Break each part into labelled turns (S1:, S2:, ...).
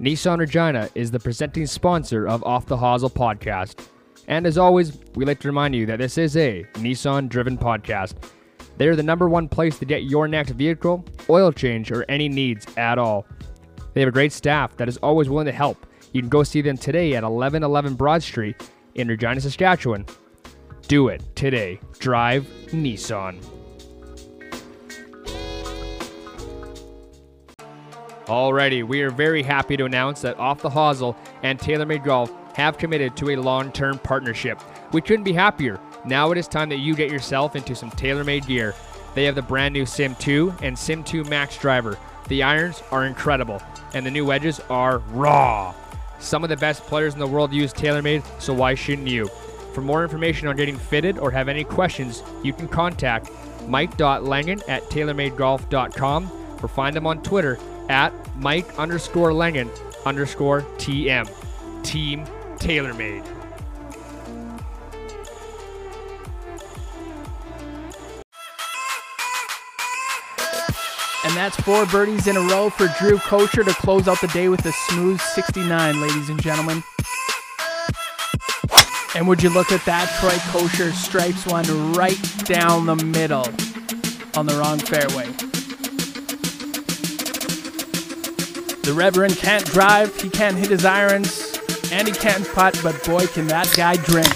S1: Nissan Regina is the presenting sponsor of Off the Hosel podcast. And as always, we like to remind you that this is a Nissan driven podcast. They're the number one place to get your next vehicle, oil change, or any needs at all. They have a great staff that is always willing to help. You can go see them today at 1111 Broad Street in Regina, Saskatchewan. Do it today. Drive Nissan. Alrighty, we are very happy to announce that Off the Hosel and TaylorMade Golf have committed to a long term partnership. We couldn't be happier. Now it is time that you get yourself into some TaylorMade gear. They have the brand new Sim 2 and Sim 2 Max driver. The irons are incredible, and the new wedges are raw. Some of the best players in the world use TaylorMade, so why shouldn't you? For more information on getting fitted or have any questions, you can contact mike.langen at taylormadegolf.com or find them on Twitter at Mike underscore Langen underscore TM. Team TaylorMade.
S2: And that's four birdies in a row for Drew Kosher to close out the day with a smooth 69, ladies and gentlemen. And would you look at that? Troy Kosher stripes one right down the middle on the wrong fairway. The Reverend can't drive, he can't hit his irons, and he can't putt, but boy, can that guy drink.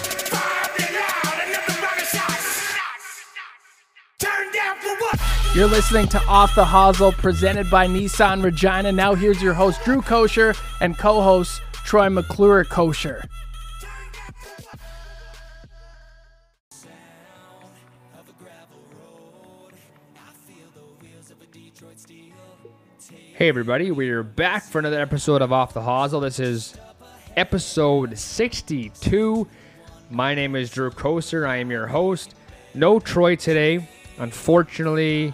S2: You're listening to Off the Hosel, presented by Nissan Regina. Now here's your host, Drew Kosher, and co-host, Troy McClure Kosher.
S1: Hey everybody, we're back for another episode of Off the Hosel. This is episode 62. My name is Drew Kosher. I am your host. No Troy today. Unfortunately,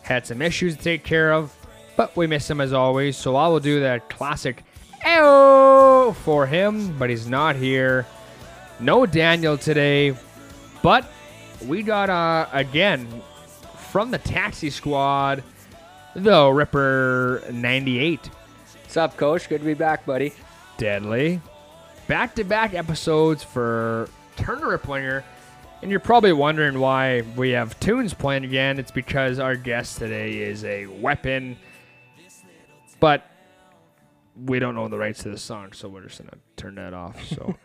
S1: had some issues to take care of, but we miss him as always. So I will do that classic "Eyo" for him, but he's not here. No Daniel today, but we got uh again from the taxi squad, the Ripper 98.
S3: What's up, Coach? Good to be back, buddy.
S1: Deadly. Back to back episodes for Turner Ripplinger. And you're probably wondering why we have tunes playing again. It's because our guest today is a weapon. But we don't own the rights to the song, so we're just going to turn that off. So.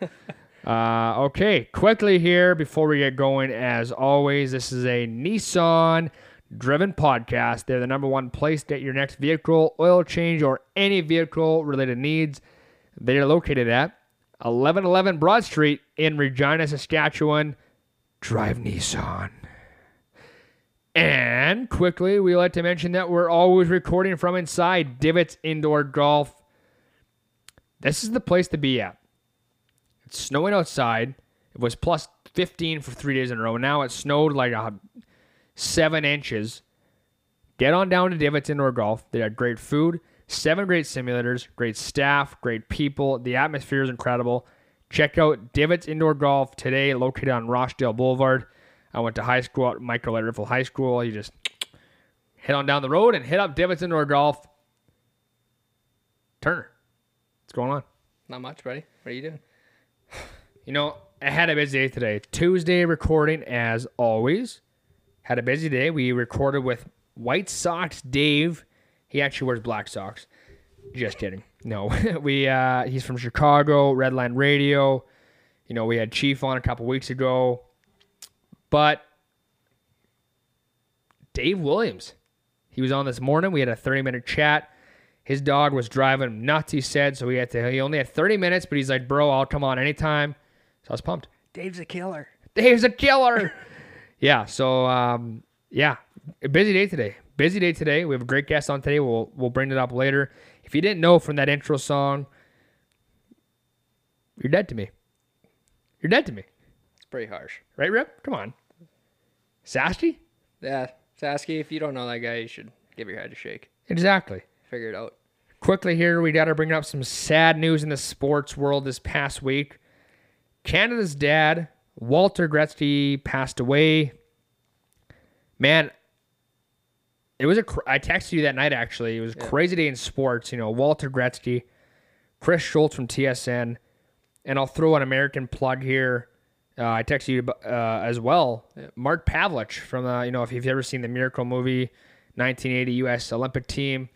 S1: Uh, okay, quickly here before we get going, as always, this is a Nissan driven podcast. They're the number one place to get your next vehicle, oil change, or any vehicle related needs. They are located at 1111 Broad Street in Regina, Saskatchewan. Drive Nissan. And quickly, we like to mention that we're always recording from inside Divots Indoor Golf. This is the place to be at. It's snowing outside. It was plus 15 for three days in a row. Now it snowed like a seven inches. Get on down to Divots Indoor Golf. They have great food, seven great simulators, great staff, great people. The atmosphere is incredible. Check out Divots Indoor Golf today, located on Rochdale Boulevard. I went to high school at Michael Light Riffel High School. You just head on down the road and hit up Divots Indoor Golf. Turner, what's going on?
S3: Not much, buddy. What are you doing?
S1: You know, I had a busy day today. Tuesday recording as always. Had a busy day. We recorded with White Sox Dave. He actually wears black socks. Just kidding. No, we uh, he's from Chicago, Redline Radio. You know, we had Chief on a couple weeks ago, but Dave Williams, he was on this morning. We had a 30 minute chat. His dog was driving him nuts. He said so. He had to. He only had 30 minutes, but he's like, "Bro, I'll come on anytime." So I was pumped.
S3: Dave's a killer.
S1: Dave's a killer. yeah. So um, yeah, busy day today. Busy day today. We have a great guest on today. We'll we'll bring it up later. If you didn't know from that intro song, you're dead to me. You're dead to me,
S3: It's pretty harsh.
S1: right, Rip? Come on, Sasky.
S3: Yeah, Sasky, if you don't know that guy, you should give your head a shake.
S1: Exactly.
S3: Figure it out.
S1: Quickly here, we got to bring up some sad news in the sports world this past week. Canada's dad, Walter Gretzky, passed away. Man, it was a. cr- I texted you that night. Actually, it was a crazy day in sports. You know, Walter Gretzky, Chris Schultz from TSN, and I'll throw an American plug here. Uh, I texted you uh, as well. Mark Pavelich from uh, you know if you've ever seen the Miracle movie, 1980 U.S. Olympic team.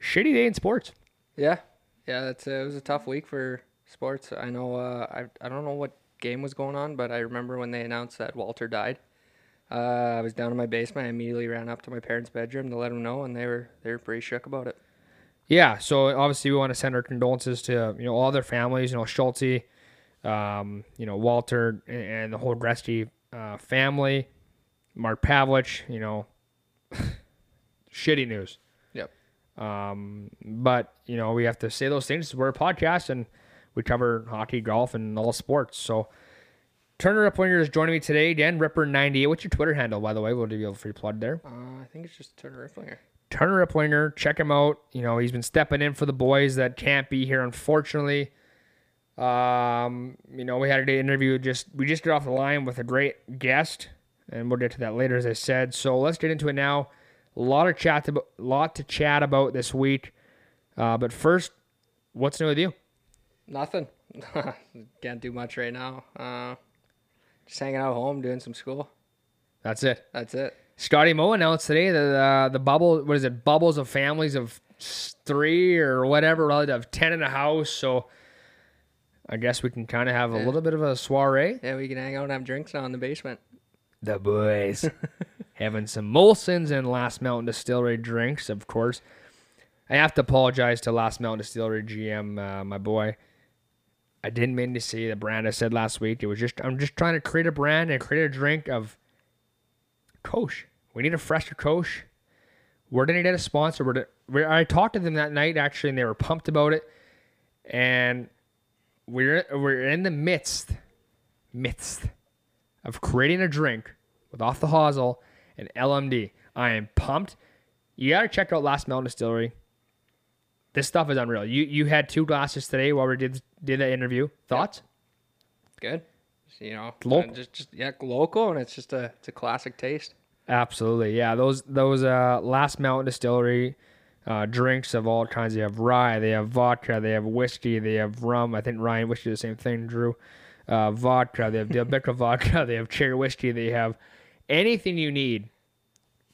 S1: Shitty day in sports.
S3: Yeah, yeah. That's uh, it was a tough week for sports. I know. Uh, I I don't know what game was going on, but I remember when they announced that Walter died. Uh, I was down in my basement. I immediately ran up to my parents' bedroom to let them know, and they were they were pretty shook about it.
S1: Yeah, so obviously we want to send our condolences to you know all their families. You know Schulte, um, you know Walter, and, the whole Gretzky uh, family. Mark Pavelich, you know, shitty news.
S3: Yep.
S1: Um, but you know we have to say those things. We're a podcast and we cover hockey, golf, and all sports. So Turner Ripplinger is joining me today. Dan Ripper ninety eight. What's your Twitter handle, by the way? We'll give you a free plug there.
S3: Uh, I think it's just Turner Ripplinger.
S1: Turner Ripplinger, check him out. You know, he's been stepping in for the boys that can't be here, unfortunately. Um, you know, we had a great interview. Just we just got off the line with a great guest, and we'll get to that later, as I said. So let's get into it now. A lot of chat, to, lot to chat about this week. Uh, but first, what's new with you?
S3: Nothing. Can't do much right now. Uh, just hanging out home, doing some school.
S1: That's it.
S3: That's it.
S1: Scotty Moe announced today that uh, the bubble, what is it, bubbles of families of three or whatever, relative of 10 in a house. So I guess we can kind of have a little bit of a soiree.
S3: Yeah, we can hang out and have drinks now in the basement.
S1: The boys having some Molson's and Last Mountain Distillery drinks, of course. I have to apologize to Last Mountain Distillery GM, uh, my boy. I didn't mean to say the brand I said last week. It was just I'm just trying to create a brand and create a drink of Kosh. We need a fresher Kosh. We're gonna get a sponsor. We're, we I talked to them that night actually, and they were pumped about it. And we're we're in the midst, midst of creating a drink with Off the Hosel and LMD. I am pumped. You gotta check out Last Mountain Distillery. This stuff is unreal. You you had two glasses today while we did did that interview. Thoughts?
S3: Good. You know,
S1: Local.
S3: just just yeah, local, and it's just a it's a classic taste.
S1: Absolutely, yeah. Those those uh, Last Mountain Distillery uh, drinks of all kinds. They have rye, they have vodka, they have whiskey, they have rum. I think rye and whiskey the same thing. Drew, uh, vodka. They have Diabetic vodka. They have cherry whiskey. They have anything you need.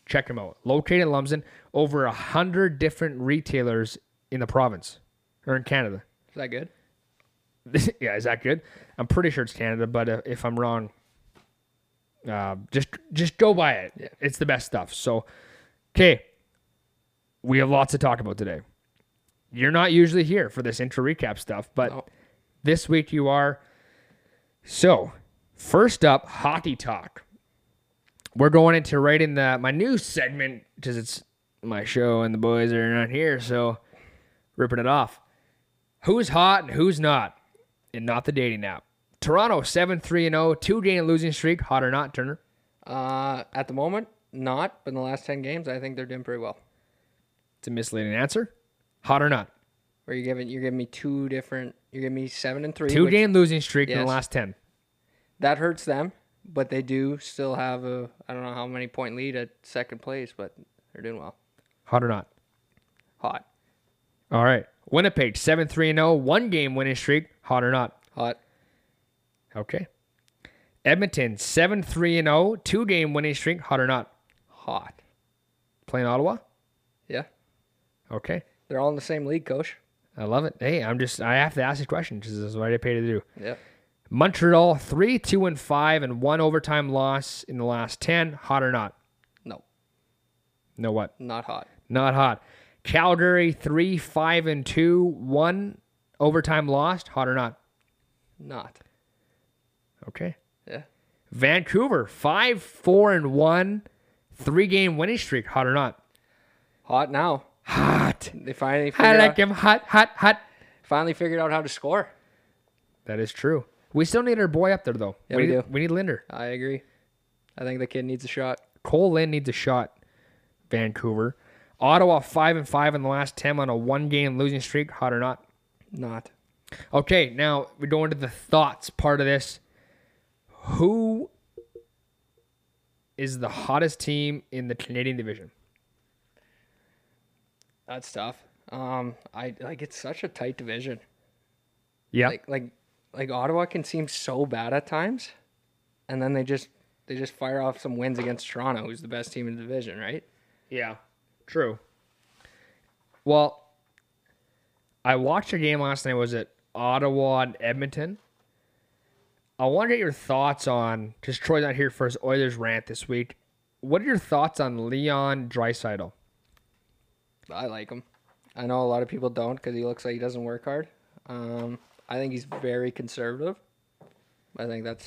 S1: Check them out. Located in Lumsden, over a hundred different retailers in the province or in Canada.
S3: Is that good?
S1: yeah, is that good? I'm pretty sure it's Canada, but uh, if I'm wrong, uh, just just go buy it. It's the best stuff. So, okay, we have lots to talk about today. You're not usually here for this intro recap stuff, but
S3: No.
S1: this week you are. So, first up, hockey talk. We're going into right in the my new segment because it's my show and the boys are not here, so ripping it off. Who's hot and who's not? And not the dating app. Toronto 7 3 0, two game losing streak. Hot or not, Turner?
S3: Uh, at the moment, not. But in the last ten games, I think they're doing pretty well.
S1: It's a misleading answer. Hot or not?
S3: Where you giving you're giving me two different. You're giving me seven and three.
S1: Two
S3: which-
S1: game losing streak in the last 10.
S3: That hurts them, but they do still have a. I don't know how many point lead at second place, but they're doing well.
S1: Hot or not?
S3: Hot,
S1: All right. Winnipeg 7 3 0, one game winning streak. Hot or not?
S3: hot,
S1: Okay. Edmonton 7 3 0, two game winning streak. Hot or not?
S3: hot.
S1: Playing Ottawa?
S3: Yeah,
S1: Okay.
S3: they're all in the same league, coach.
S1: I love it. Hey, I'm just, I have to ask this question because this is what I paid to do.
S3: Yeah.
S1: Montreal 3 2 and 5 and one overtime loss in the last 10. Hot or not?
S3: No,
S1: No what?
S3: not hot.
S1: Not hot. Calgary 3 5 and 2, one overtime lost. Hot or not?
S3: Not.
S1: Okay.
S3: Yeah.
S1: Vancouver 5 4 and 1, three game winning streak. Hot or not?
S3: Hot now.
S1: Hot.
S3: They finally
S1: I like
S3: out,
S1: him hot, hot, hot.
S3: finally figured out how to score.
S1: That is true. We still need our boy up there though.
S3: Yeah, we
S1: need,
S3: do.
S1: We need Linder.
S3: I agree. I think the kid needs a shot.
S1: Kole Lind needs a shot. Vancouver. Ottawa five and five in the last ten on a one game losing streak. Hot or not?
S3: Not.
S1: Okay, now we're going to the thoughts part of this. Who is the hottest team in the Canadian division?
S3: That's tough. Um, I like it's such a tight division.
S1: Yeah.
S3: Like like like Ottawa can seem so bad at times, and then they just they just fire off some wins against Toronto, who's the best team in the division, right?
S1: Yeah, true. Well, I watched a game last night. Was it Ottawa and Edmonton? I want to get your thoughts on. Because Troy's not here for his Oilers rant this week. What are your thoughts on Leon Draisaitl?
S3: I like him. I know a lot of people don't because he looks like he doesn't work hard. Um, I think he's very conservative. I think that's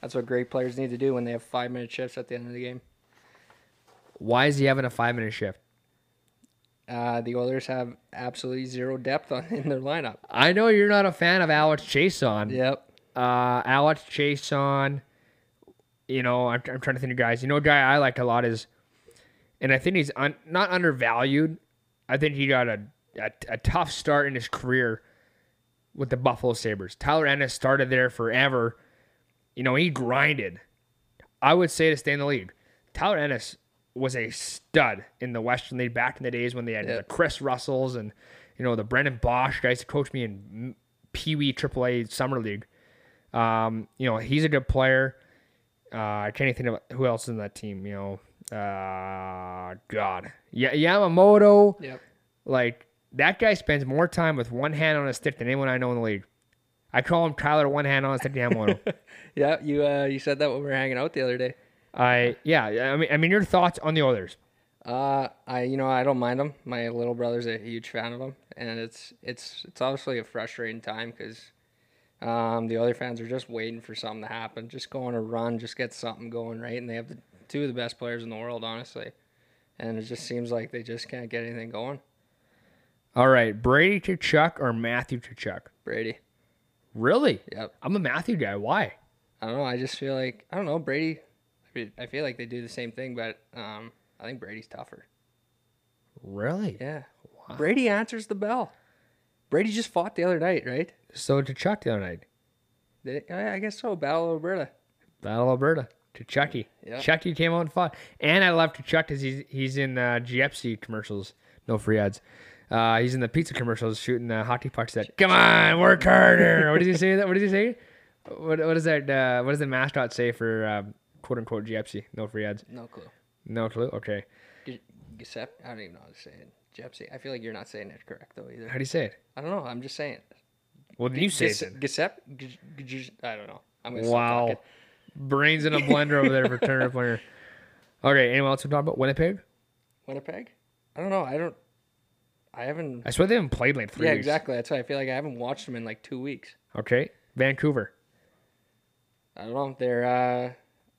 S3: that's what great players need to do when they have five minute shifts at the end of the game.
S1: Why is he having a five minute shift?
S3: Uh, the Oilers have absolutely zero depth on in their lineup.
S1: I know you're not a fan of Alex Chiasson.
S3: Yep.
S1: Uh, Alex Chiasson. You know, I'm, I'm trying to think of guys. You know, a guy I like a lot is, and I think he's un, not undervalued. I think he got a, a, a tough start in his career with the Buffalo Sabres. Tyler Ennis started there forever. You know, he grinded. I would say to stay in the league. Tyler Ennis was a stud in the Western League back in the days when they had
S3: Yeah.
S1: the Chris Russells and you know the Brendan Bosch guys that coached me in Pee Wee AAA Summer League. Um, you know he's a good player. Uh, I can't even think of who else is in that team. You know, uh, God, yeah, Yamamoto.
S3: Yep.
S1: Like that guy spends more time with one hand on a stick than anyone I know in the league. I call him Tyler one hand on a stick Yamamoto.
S3: Yeah. You uh, you said that when we were hanging out the other day.
S1: I yeah. I mean, I mean your thoughts on the Oilers.
S3: Uh, I you know I don't mind them. My little brother's a huge fan of them, and it's it's it's obviously a frustrating time because um, the other fans are just waiting for something to happen, just go on a run, just get something going right, and they have the, two of the best players in the world, honestly, and it just seems like they just can't get anything going.
S1: All right, Brady Tkachuk or Matthew Tkachuk?
S3: Brady,
S1: Really?
S3: yep.
S1: I'm a Matthew guy. Why?
S3: I don't know. I just feel like I don't know Brady. I feel- like they do the same thing, but um, I think Brady's tougher.
S1: Really?
S3: Yeah, Brady answers the bell. Brady just fought the other night, right?
S1: So Tkachuk the other night,
S3: Did? I I guess so. Battle of Alberta.
S1: Battle of Alberta to Chucky.
S3: Yeah.
S1: Chucky came out and fought, and I love Tkachuk because he's he's in uh, GFC commercials. No free ads. Uh, he's in the pizza commercials shooting the hockey pucks. That come on, work harder. what did he say? That what did he say? What what is that? Uh, what does the mascot say for um, quote unquote GFC? No free ads.
S3: No clue.
S1: No clue. Okay.
S3: G- Giuseppe? I don't even know how to say it. Gypsy. I feel like you're not saying it correct though either.
S1: How do you say it?
S3: I don't know. I'm just saying. it.
S1: Well, then you say it. Then.
S3: Giuseppe? G- G- I don't know. I'm gonna stop
S1: Wow.
S3: talking.
S1: Brains in a blender over there for Turner player. Okay, anyone else to talk about? Winnipeg?
S3: Winnipeg? I don't know. I don't. I haven't.
S1: I swear they haven't played in like three
S3: yeah,
S1: weeks.
S3: exactly. That's why I feel like I haven't watched them in like two weeks.
S1: Okay. Vancouver.
S3: I don't know. They're. uh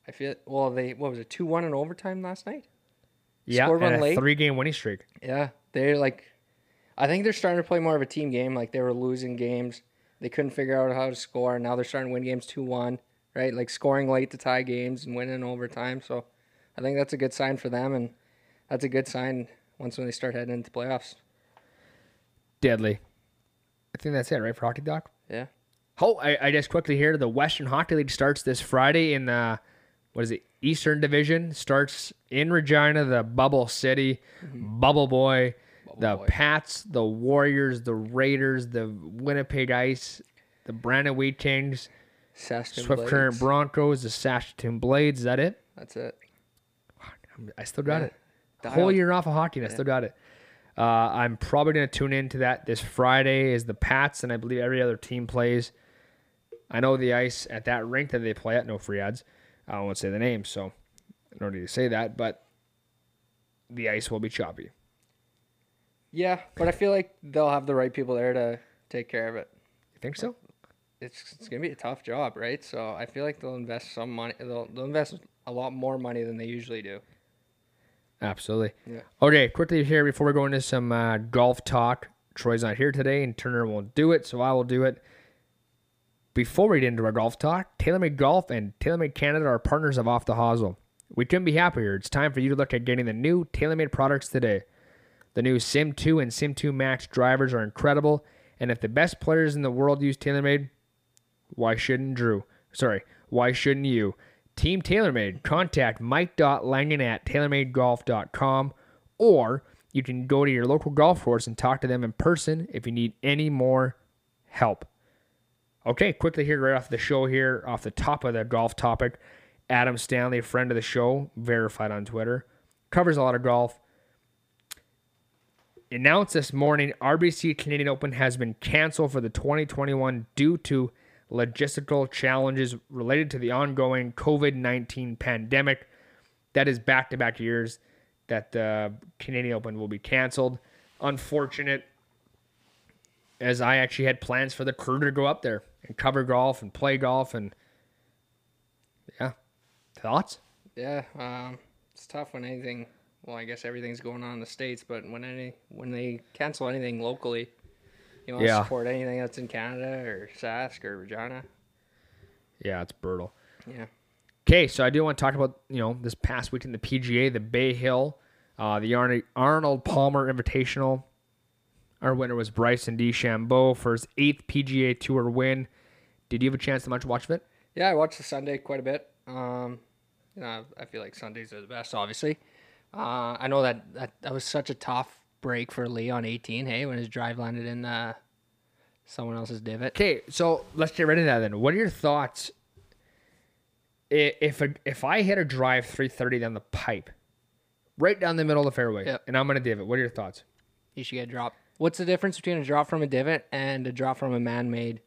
S3: I feel. Well, they. What was it? Two one in overtime last night.
S1: Yeah,
S3: Scored one late.
S1: three game winning streak.
S3: Yeah, they're like, I think they're starting to play more of a team game. Like they were losing games, they couldn't figure out how to score. and Now they're starting to win games two one, right? Like scoring late to tie games and winning in overtime. So, I think that's a good sign for them, and that's a good sign once when they start heading into playoffs.
S1: Deadly. I think that's it, right, for Hockey Doc?
S3: Yeah,
S1: Oh, I, I just quickly here. The Western Hockey League starts this Friday in the, what is it, Eastern Division. Starts in Regina, the Bubble City, Bubble Boy, the
S3: Boy.
S1: Pats, the Warriors, the Raiders, the Winnipeg Ice, the Brandon Wheat Kings,
S3: Saskatoon
S1: Swift Current Broncos, the Saskatoon Blades. Is that it?
S3: That's it.
S1: I still got
S3: Yeah.
S1: it. The whole year off of hockey, and I still got it. Uh, I'm probably going to tune into that this Friday. Is the Pats, and I believe every other team plays. I know the ice at that rink that they play at. No free ads. I won't say the name, so I don't need to say that. But the ice will be choppy.
S3: Yeah, but I feel like they'll have the right people there to take care of it.
S1: You think so?
S3: It's, it's gonna be a tough job, right? So I feel like they'll invest some money. They'll, they'll invest a lot more money than they usually do.
S1: Absolutely.
S3: Yeah.
S1: Okay, quickly here before we go into some uh, golf talk. Troy's not here today, and Turner won't do it, so I will do it. Before we get into our golf talk, TaylorMade Golf and TaylorMade Canada are partners of Off the Hosel. We couldn't be happier. It's time for you to look at getting the new TaylorMade products today. The new Sim 2 and Sim 2 Max drivers are incredible, and if the best players in the world use TaylorMade, why shouldn't Drew? Sorry, why shouldn't you? Team TaylorMade, contact mike.langen at taylormadegolf.com or You can go to your local golf course and talk to them in person if you need any more help. Okay, quickly here, right off the show here, off the top of the golf topic. Adam Stanley, a friend of the show, verified on Twitter, covers a lot of golf. Announced this morning RBC Canadian Open has been canceled for the 2021 due to logistical challenges related to the ongoing COVID 19 pandemic. That is back to back years that the Canadian Open will be canceled. Unfortunate, as I actually had plans for the crew to go up there and cover golf and play golf and yeah. Thoughts?
S3: Yeah, um, it's tough when anything. Well, I guess everything's going on in the states, but when any when they cancel anything locally, you want to
S1: Yeah.
S3: support anything that's in Canada or Sask or Regina.
S1: Yeah, it's brutal.
S3: Yeah,
S1: Okay, so I do want to talk about you know this past week in the PGA, the Bay Hill, uh, the Arnold Palmer Invitational. Our winner was Bryson DeChambeau for his eighth PGA Tour win. Did you have a chance to much watch of it?
S3: yeah. I watched the Sunday quite a bit. Um, you know, I feel like Sundays are the best, obviously. Uh, I know that, that that was such a tough break for Lee on 18. Hey, when his drive landed in uh, someone else's divot.
S1: Okay, so let's get right into that then. What are your thoughts? If a, if I hit a drive 330 down the pipe, right down the middle of the fairway,
S3: Yep.
S1: and I'm gonna divot, what are your thoughts?
S3: You should get dropped. What's the difference between a drop from a divot and a drop from a man-made?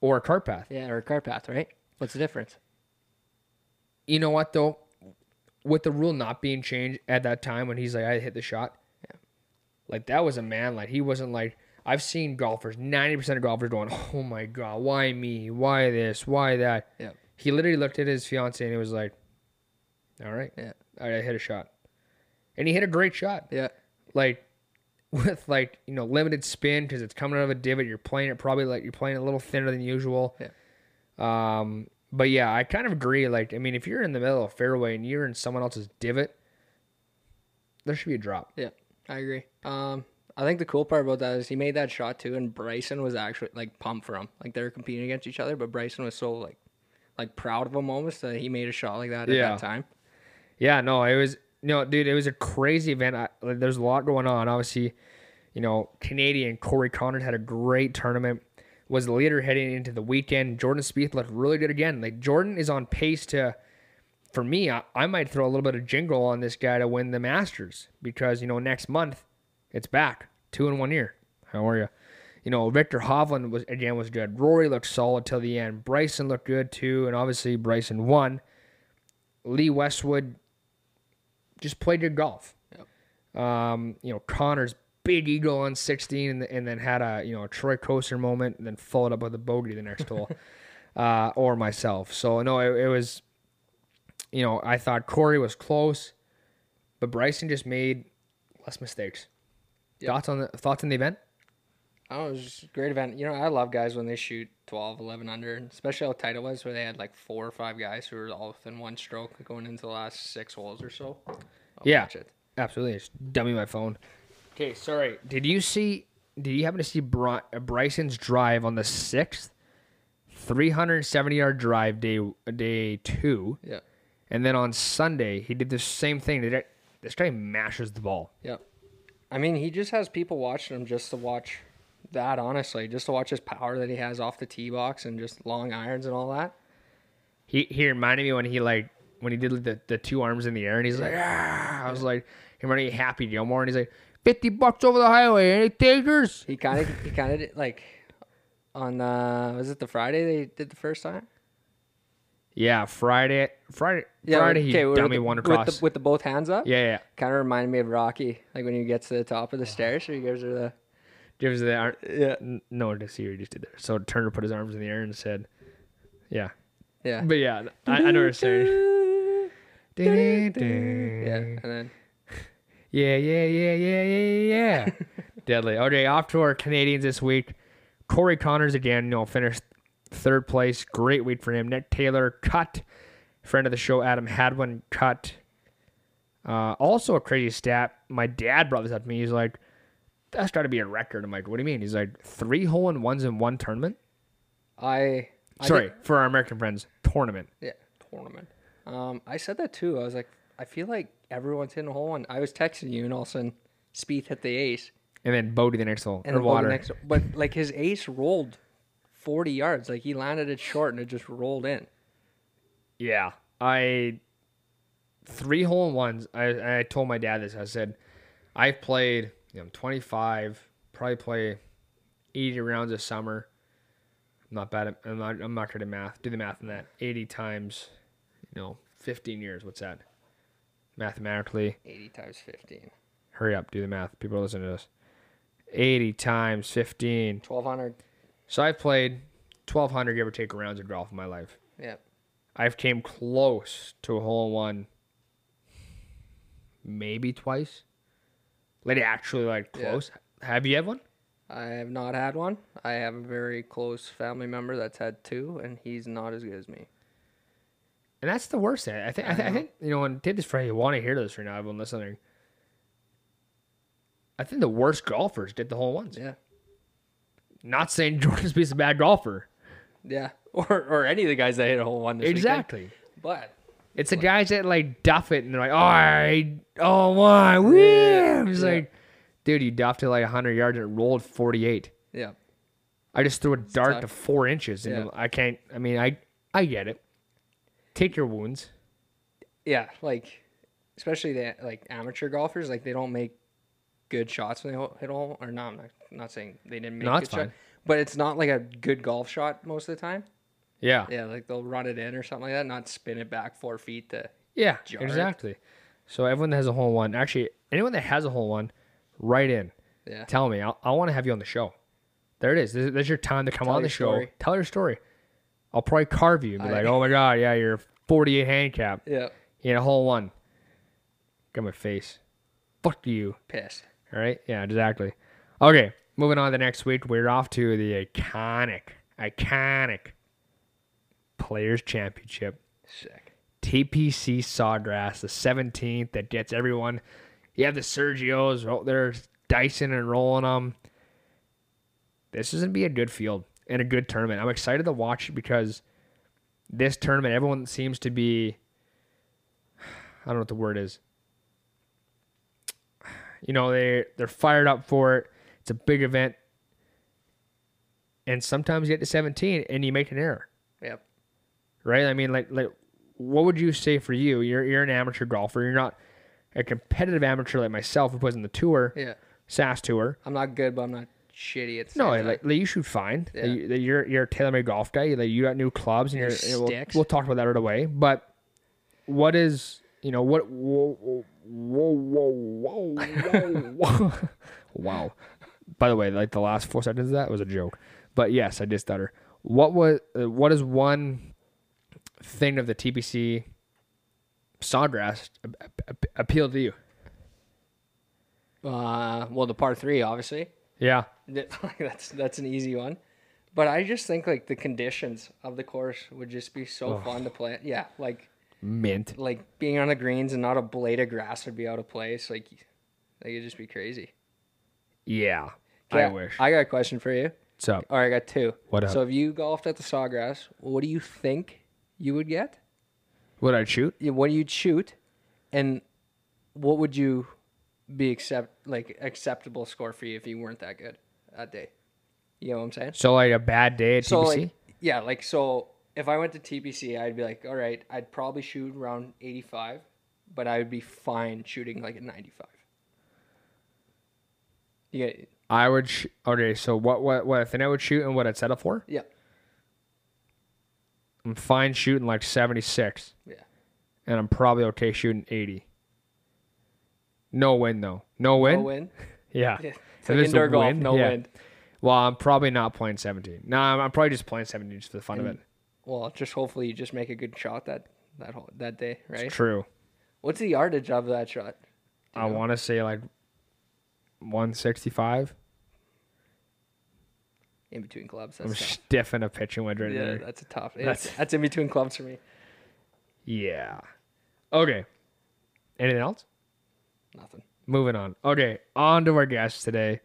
S1: Or a cart path?
S3: Yeah, or a cart path, right? What's the difference?
S1: you know what though, with the rule not being changed at that time when he's like, I hit the shot.
S3: Yeah.
S1: Like that was a man. Like he wasn't like I've seen golfers, ninety percent of golfers going, Oh my god, why me? Why this? Why that?
S3: Yeah.
S1: He literally looked at his fiance and he was like, All right,
S3: Yeah.
S1: all right, I hit a shot. And he hit a great shot.
S3: Yeah.
S1: Like with like, you know, limited spin because it's coming out of a divot. You're playing it probably like you're playing it a little thinner than usual.
S3: Yeah.
S1: Um, but yeah, I kind of agree. Like, I mean, if you're in the middle of a fairway and you're in someone else's divot, there should be a drop.
S3: Yeah, I agree. Um, I think the cool part about that is he made that shot too, and Bryson was actually like pumped for him. Like they were competing against each other, but Bryson was so like, like proud of him almost that he made a shot like that at
S1: Yeah.
S3: that time.
S1: Yeah, no, it was no, dude. It was a crazy event. Like, there's a lot going on. Obviously, you know, Canadian Corey Conners had a great tournament. Was the leader heading into the weekend. Jordan Spieth looked really good again. Like Jordan is on pace to, for me, I, I might throw a little bit of jingle on this guy to win the Masters because you know next month it's back two in one year. How are you? You know, Viktor Hovland was again was good. Rory looked solid till the end. Bryson looked good too, and obviously Bryson won. Lee Westwood just played good golf. Um, you know, Connor's big eagle on 16 and, and then had a, you know, a Troy Kosher moment and then followed up with a bogey the next hole. Uh, or myself. So no, it, it was, you know, I thought Corey was close, but Bryson just made less mistakes.
S3: Yep.
S1: Thoughts on the thoughts on the event?
S3: Oh, it was just a great event. You know, I love guys when they shoot 12, 11 under, especially how tight it was, where they had like four or five guys who were all within one stroke going into the last six holes or so. I'll
S1: Yeah. Absolutely. Just dummy my phone. Okay, sorry. Did you see? Did you happen to see Bry- uh, Bryson's drive on the sixth, three hundred seventy yard drive day day two,
S3: Yeah.
S1: and then on Sunday he did the same thing. Did it? This guy mashes the ball.
S3: Yeah. I mean, he just has people watching him just to watch that, honestly, just to watch his power that he has off the tee box and just long irons and all that.
S1: He he reminded me when he like when he did the, the two arms in the air and he's like ah, I was like he reminded me Happy Gilmore and he's like fifty bucks over the highway any takers?
S3: He kind of, he kind of like on, uh, was it the Friday they did the first time?
S1: Yeah, Friday Friday Friday he
S3: with
S1: dummy
S3: the-
S1: one
S3: with
S1: across.
S3: the, with the both hands up.
S1: yeah, yeah.
S3: Kind of reminded me of Rocky, like when he gets to the top of the stairs, so he gives her the.
S1: Gives the ar-
S3: Yeah.
S1: N- no one to see what he just did there. So Turner put his arms in the air and said, "Yeah."
S3: Yeah.
S1: But yeah, I, I know what you're saying.
S3: Yeah,
S1: yeah,
S3: and then
S1: yeah, yeah, yeah, yeah, yeah, yeah. Deadly. Okay, off to our Canadians this week. Corey Conners again, you know, finished third place. Great week for him. Nick Taylor cut. Friend of the show, Adam Hadwin cut. Uh, also a crazy stat. My dad brought this up to me. He's like, "That's got to be a record." I'm like, "What do you mean?" He's like, three hole in ones in one tournament."
S3: I. I
S1: Sorry,
S3: think-
S1: for our American friends, tournament.
S3: Yeah, tournament. Um, I said that too. I was like, I feel like everyone's hitting a hole one. I was texting you, and all of a sudden, Spieth hit the ace,
S1: and then bogey the next hole
S3: and
S1: or water.
S3: next. But like his ace rolled forty yards. Like he landed it short and it just rolled in.
S1: Yeah, I three hole in ones. I I told my dad this. I said I've played. You know, I'm 25. Probably play 80 rounds a summer. I'm not bad. At, I'm not. I'm not good at math. Do the math on that. 80 times, you know, 15 years. What's that? Mathematically,
S3: Eighty times fifteen.
S1: hurry up. Do the math. People are listening to this. 80 times 15.
S3: Twelve hundred.
S1: So I've played 1,200 give or take rounds of golf in my life.
S3: Yeah.
S1: I've came close to a hole in one maybe twice. Like actually like
S3: Yeah.
S1: close. Have you had one?
S3: I have not had one. I have a very close family member that's had two, and he's not as good as me.
S1: And that's the worst thing. I think I, th- I think you know when did this for you want to hear this right now, everyone listening. I think the worst golfers did the hole in ones.
S3: Yeah.
S1: Not saying Jordan Spieth's a bad golfer.
S3: Yeah. Or or any of the guys that hit a hole one this weekend.
S1: Exactly.
S3: But
S1: It's the guys that like duff it and they're like, oh, I, oh my, woo. It's
S3: yeah.
S1: like, dude, you duffed it like 100 yards and it rolled 48.
S3: yeah.
S1: I just threw a dart
S3: tough.
S1: to four inches. And
S3: Yeah.
S1: I can't, I mean, I, I get it. Take your wounds.
S3: Yeah, like especially the like amateur golfers, like they don't make good shots when they hit all. Or no, I'm not, not saying they didn't make
S1: No,
S3: good
S1: that's
S3: shot,
S1: fine.
S3: but it's not like a good golf shot most of the time.
S1: Yeah.
S3: Yeah, like they'll run it in or something like that, not spin it back four feet to.
S1: Yeah,
S3: Jar it.
S1: exactly. So everyone that has a hole in one, actually, anyone that has a hole in one, write in.
S3: Yeah.
S1: Tell me. I'll, I want to have you on the show. There it is. This, there's your time to come
S3: Tell
S1: on the show.
S3: story.
S1: Tell your story. I'll probably carve you and be
S3: I-
S1: like, oh my God, yeah, you're 48 handicap.
S3: Yeah.
S1: You had a hole in one. Got my face. Fuck you.
S3: Pissed.
S1: All right. Yeah, exactly. Okay. Moving on to the next week, we're off to the iconic, iconic Players Championship.
S3: Sick.
S1: TPC Sawgrass, the 17th, that gets everyone. You have the Sergios, oh, they're dicing and rolling them. This is going to be a good field and a good tournament. I'm excited to watch it because this tournament, everyone seems to be. I don't know what the word is. You know, they, they're fired up for it. It's a big event. And sometimes you get to 17 and you make an error
S3: Yep.
S1: Right? I mean, like, like, what would you say for you? You're you're an amateur golfer. You're not a competitive amateur like myself who plays in the tour,
S3: Yeah.
S1: SAS tour.
S3: I'm not good, but I'm not shitty at
S1: No, like, like you shoot fine.
S3: Yeah.
S1: Like, you- you're you're a TaylorMade golf guy. Like you got new clubs and
S3: Your
S1: you're. and we'll, we'll talk about that right away. But what is you know what? Whoa, whoa, whoa, whoa, whoa, whoa. wow. By the way, like the last four seconds of that was a joke. But yes, I did stutter. What was uh, what is one thing of the TPC Sawgrass a- a- a- appeal to you?
S3: Uh, well, the par three, obviously.
S1: Yeah.
S3: that's that's an easy one. But I just think like the conditions of the course would just be so fun to play. Yeah, like
S1: Mint.
S3: like being on the greens and not a blade of grass would be out of place. Like, like it'd just be crazy.
S1: Yeah. I
S3: Yeah,
S1: wish.
S3: I got a question for you.
S1: What's up?
S3: All right, I got two.
S1: What up?
S3: So if you golfed at the Sawgrass, what do you think you would get?
S1: Would I'd shoot?
S3: Yeah, What you'd shoot, and what would you be accept like acceptable score for you if you weren't that good that day? You know what I'm saying?
S1: So like a bad day at
S3: So
S1: TPC?
S3: like yeah, like so if I went to TPC, I'd be like, all right, I'd probably shoot around 85, but I would be fine shooting like a 95. Yeah,
S1: I would. Sh- okay, so what? What? What I think I would shoot and what I'd set up for?
S3: yeah,
S1: I'm fine shooting like 76,
S3: yeah.
S1: and I'm probably okay shooting 80. No win though. No win.
S3: No win.
S1: Yeah.
S3: Yeah. It's like indoor golf,
S1: win,
S3: no
S1: yeah.
S3: wind.
S1: Well, I'm probably not playing 17. No, I'm, I'm probably just playing 17 just for the fun of it.
S3: Well, just hopefully you just make a good shot that that whole, that day, right?
S1: It's True.
S3: What's the yardage of that shot?
S1: I want to say like 165.
S3: In between clubs.
S1: I'm
S3: tough.
S1: stiffing a pitching wedge right
S3: Yeah,
S1: there.
S3: that's a tough.
S1: That's-
S3: That's in between clubs for me.
S1: Yeah. Okay. Anything else?
S3: Nothing.
S1: moving on. Okay, on to our guest today.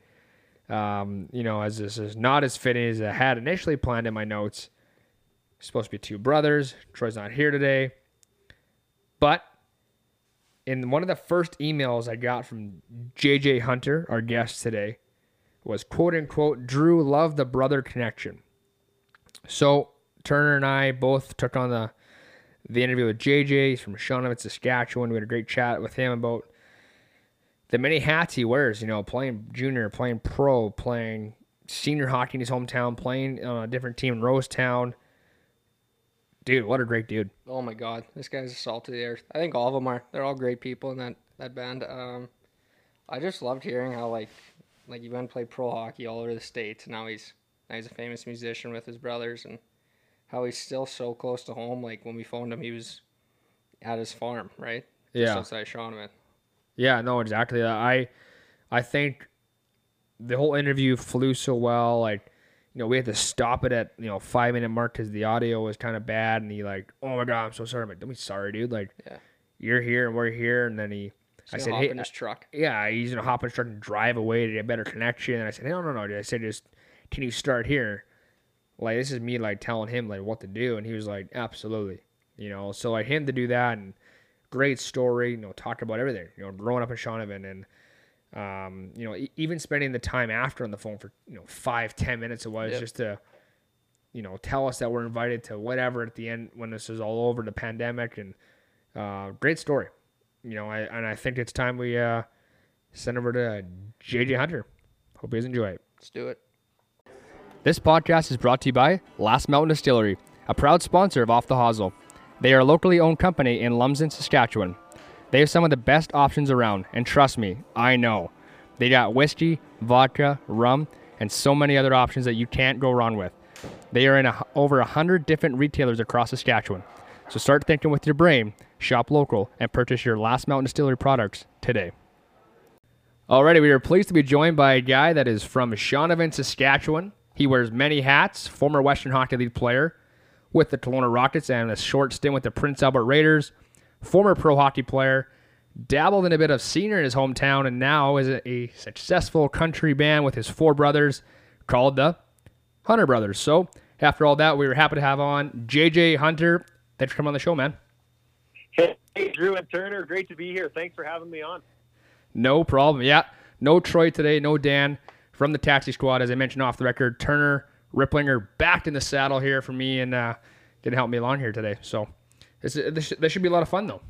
S1: Um, you know, as this is not as fitting as I had initially planned in my notes. Supposed to be two brothers. Troy's not here today. But in one of the first emails I got from JJ Hunter, our guest today, was quote unquote Drew love the brother connection. So Turner and I both took on the the interview with JJ. He's from Shaunavon, Saskatchewan. We had a great chat with him about the many hats he wears. You know, playing junior, playing pro, playing senior hockey in his hometown, playing on a different team in Rosetown. Dude, what a great dude.
S3: Oh my god, this guy's a salt of the earth. I think all of them are. They're all great people in that that band. Um, I just loved hearing how like like he went and played pro hockey all over the states. And now he's now he's a famous musician with his brothers, and how he's still so close to home. Like when we phoned him, he was at his farm, right?
S1: Yeah.
S3: Just outside Shaunavon.
S1: Yeah, no, exactly. Uh, I I think the whole interview flew so well. Like, you know, we had to stop it at you know five minute mark because the audio was kind of bad, and he like, oh my god, I'm so sorry. I'm like, don't be sorry, dude. Like,
S3: Yeah.
S1: you're here and we're here, and then he. I said,
S3: gonna
S1: hey,
S3: hop in his truck.
S1: yeah, he's gonna hop in his truck and drive away to get a better connection. And I said, no, no, no. dude. I said, just can you start here? Like this is me like telling him like what to do, and he was like, absolutely, you know. So like him to do that and great story, you know, talk about everything, you know, growing up in Shaunavon and um, you know, e- even spending the time after on the phone for you know five, ten minutes it was
S3: Yep.
S1: just to you know tell us that we're invited to whatever at the end when this is all over the pandemic and uh, great story, you know. I and I think it's time we uh, send over to JJ Hunter. Hope you guys enjoy it.
S3: Let's do it.
S1: This podcast is brought to you by Last Mountain Distillery, a proud sponsor of Off the Hosel. They are a locally owned company in Lumsden, Saskatchewan. They have some of the best options around, and trust me, I know. They got whiskey, vodka, rum, and so many other options that you can't go wrong with. They are in a, over a hundred different retailers across Saskatchewan. So start thinking with your brain, shop local, and purchase your Last Mountain Distillery products today. Alrighty, we are pleased to be joined by a guy that is from Shaunavon, Saskatchewan. He wears many hats, former Western Hockey League player with the Kelowna Rockets and a short stint with the Prince Albert Raiders, former pro hockey player, dabbled in a bit of senior in his hometown, and now is a, a successful country band with his four brothers called the Hunter Brothers. So, after all that, we were happy to have on JJ Hunter. Thanks for coming on the show, man.
S4: Hey, Drew and Turner, great to be here. Thanks for having me on.
S1: No problem. Yeah. No Troy today. No Dan from the taxi squad. As I mentioned off the record, Turner Ripplinger backed in the saddle here for me and uh, didn't help me along here today. So this, this, this should be a lot of fun, though.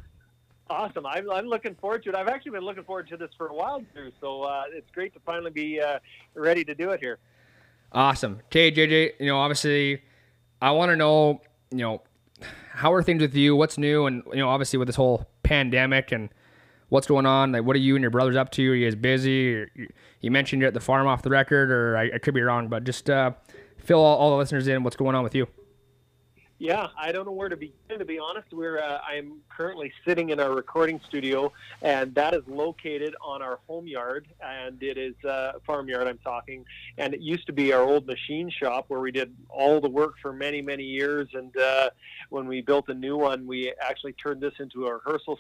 S4: Awesome. I'm, I'm looking forward to it. I've actually been looking forward to this for a while, Drew. So uh, it's great to finally be uh, ready to do it here.
S1: Awesome. Okay, JJ, you know, obviously, I want to know, you know, how are things with you? What's new? And, you know, obviously with this whole pandemic and what's going on, like, what are you and your brothers up to? Are you guys busy? You mentioned you're at the farm off the record, or I, I could be wrong, but just uh, fill all, all the listeners in what's going on with you.
S4: Yeah, I don't know where to begin. To be honest, we're uh, I'm currently sitting in our recording studio, and that is located on our home yard, and it is uh, farm yard. I'm talking, and it used to be our old machine shop where we did all the work for many many years. And uh, when we built a new one, we actually turned this into a rehearsal.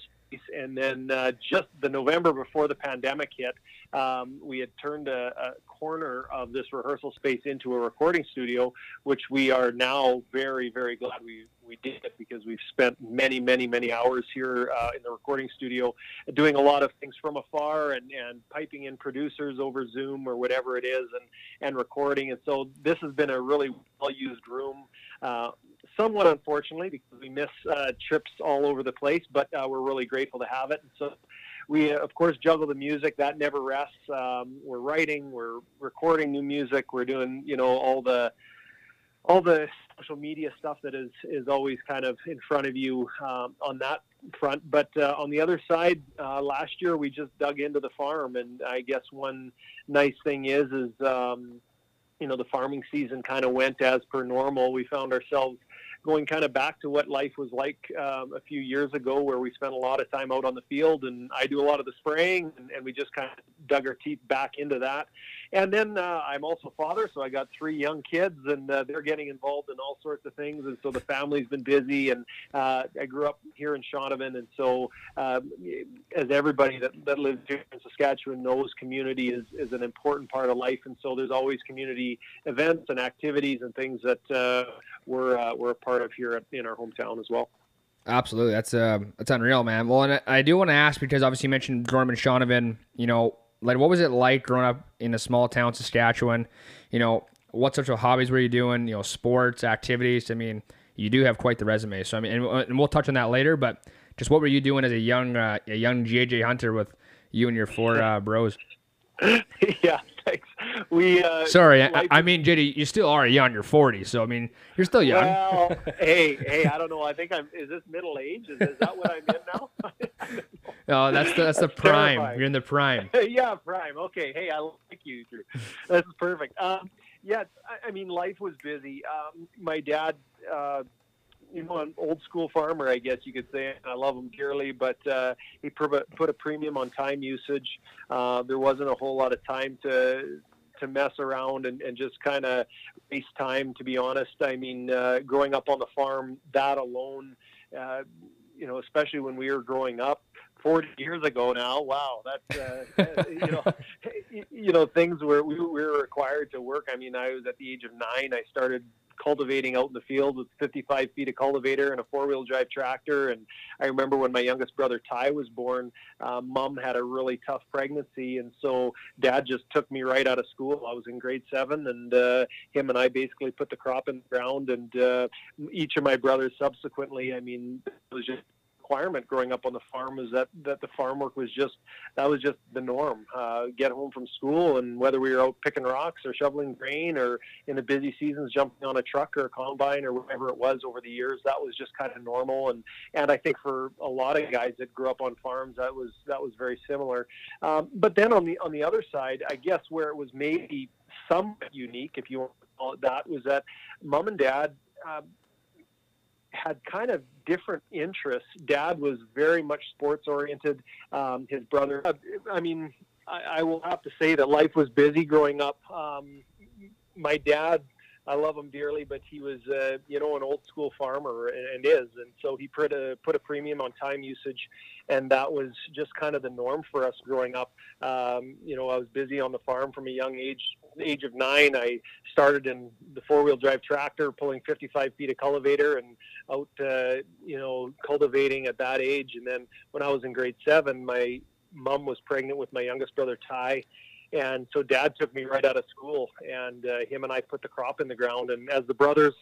S4: And then uh, just the November before the pandemic hit, um, we had turned a, a corner of this rehearsal space into a recording studio, which we are now very, very glad we, we did it because we've spent many, many, many hours here uh, in the recording studio doing a lot of things from afar and, and piping in producers over Zoom or whatever it is and, and recording. And so this has been a really well used room. Uh, somewhat unfortunately because we miss uh, trips all over the place, but uh, we're really grateful to have it. And so we, uh, of course, juggle the music. That never rests. Um, we're writing, we're recording new music, we're doing, you know, all the all the social media stuff that is is always kind of in front of you um, on that front. But uh, on the other side, uh, last year we just dug into the farm, and I guess one nice thing is is um, you know the farming season kind of went as per normal. We found ourselves going kind of back to what life was like um, a few years ago, where we spent a lot of time out on the field, and I do a lot of the spraying, and, and we just kind of dug our teeth back into that. And then uh, I'm also a father, so I got three young kids, and uh, they're getting involved in all sorts of things, and so the family's been busy. And uh, I grew up here in Shaunavon, and so um, as everybody that, that lives here Saskatchewan knows, community is, is an important part of life, and so there's always community events and activities and things that uh, we're uh, we're a part of here at, in our hometown as well.
S1: Absolutely, that's uh, that's unreal, man. Well, and I do want to ask because obviously you mentioned Norman Shaunavon. You know, like what was it like growing up in a small town, Saskatchewan? You know, what sorts of hobbies were you doing? You know, sports, activities. I mean, you do have quite the resume. So I mean, and, and we'll touch on that later. But just what were you doing as a young uh, a young JJ Hunter with you and your four uh, bros?
S4: yeah, thanks. We uh,
S1: sorry, I, I, mean JD, you still are young. You're 40, so I mean you're still young.
S4: Well, hey, hey, I don't know. I think I'm. Is this middle age? Is, is that what I'm in now?
S1: oh, that's the that's, that's the prime. Terrifying. You're in the prime.
S4: yeah, prime. Okay. Hey, I like you. This is perfect. Um, yeah, I, I mean, life was busy. Um, my dad. Uh, you know, an old school farmer, I guess you could say. I love him dearly, but uh, he put a premium on time usage. Uh, there wasn't a whole lot of time to to mess around and, and just kind of waste time. To be honest, I mean, uh, growing up on the farm, that alone, uh, you know, especially when we were growing up, 40 years ago now. Wow, that's uh, you know, you know things where we, we were required to work. I mean, I was at the age of nine. I started cultivating out in the field with 55 feet of cultivator and a four-wheel drive tractor. And I remember when my youngest brother Ty was born, uh, mom had a really tough pregnancy, and so dad just took me right out of school. I was in grade seven, and uh, him and I basically put the crop in the ground. And uh, each of my brothers subsequently, I mean, it was just requirement growing up on the farm is that that the farm work was just that was just the norm. Uh, get home from school, and whether we were out picking rocks or shoveling grain, or in the busy seasons jumping on a truck or a combine or whatever it was over the years, that was just kind of normal. And and I think for a lot of guys that grew up on farms, that was that was very similar. Um, but then on the on the other side, I guess where it was maybe somewhat unique, if you want to call it that, was that mom and dad. Uh, had kind of different interests. Dad was very much sports oriented. Um, his brother, I mean, I, I, will have to say that life was busy growing up. Um, my dad I love him dearly, but he was, uh, you know, an old school farmer and, is, and so he put a put a premium on time usage, and that was just kind of the norm for us growing up. Um, you know, I was busy on the farm from a young age. Age of nine, I started in the four wheel drive tractor, pulling 55 feet of cultivator, and out, uh, you know, cultivating at that age. And then when I was in grade seven, my mom was pregnant with my youngest brother Ty and so dad took me right out of school and uh, him and I put the crop in the ground. And as the brothers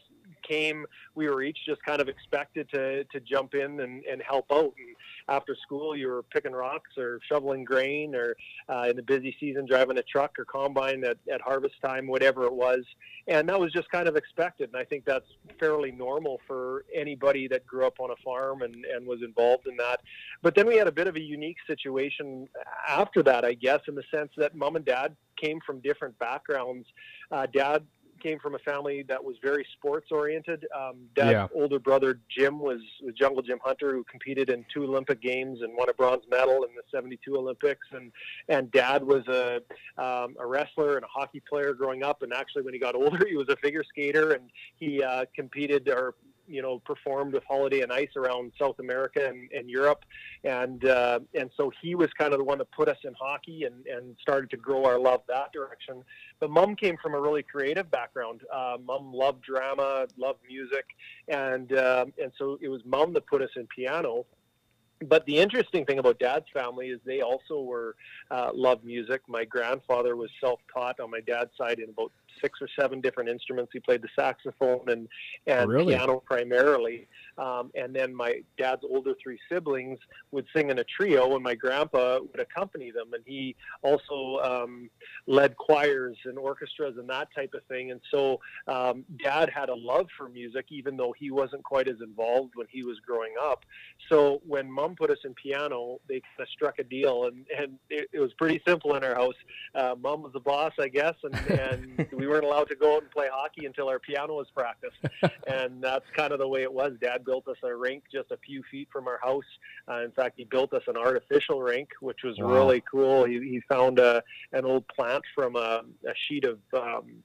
S4: came, we were each just kind of expected to, to jump in and, and help out. And after school, you were picking rocks or shoveling grain or uh, in the busy season, driving a truck or combine at, at harvest time, whatever it was. And that was just kind of expected. And I think that's fairly normal for anybody that grew up on a farm and, and was involved in that. But then we had a bit of a unique situation after that, I guess, in the sense that mom and dad came from different backgrounds. Uh, dad came from a family that was very sports oriented. Um, dad's yeah. older brother Jim was, was Jungle Jim Hunter, who competed in two Olympic games and won a bronze medal in the '72 Olympics. And and dad was a um, a wrestler and a hockey player growing up. And actually, when he got older, he was a figure skater and he uh, competed or you know performed with Holiday on Ice around South America and, and Europe, and uh, and so he was kind of the one that put us in hockey and and started to grow our love that direction. But Mom came from a really creative background. Uh, Mom loved drama, loved music, and uh, and so it was Mom that put us in piano but the interesting thing about dad's family is they also were uh, loved music. My grandfather was self-taught on my dad's side in about six or seven different instruments. He played the saxophone and and really? piano primarily. Um, and then my dad's older three siblings would sing in a trio, and my grandpa would accompany them. And he also um, led choirs and orchestras and that type of thing. And so um, dad had a love for music, even though he wasn't quite as involved when he was growing up. So when mom put us in piano, they kind of struck a deal, and, and it, it was pretty simple in our house. Uh, mom was the boss, I guess, and, and we weren't allowed to go out and play hockey until our piano was practiced. and that's kind of the way it was. Dad built us a rink just a few feet from our house. Uh, in fact, he built us an artificial rink, which was wow. really cool. He, he found a, an old plant from a, a sheet of um,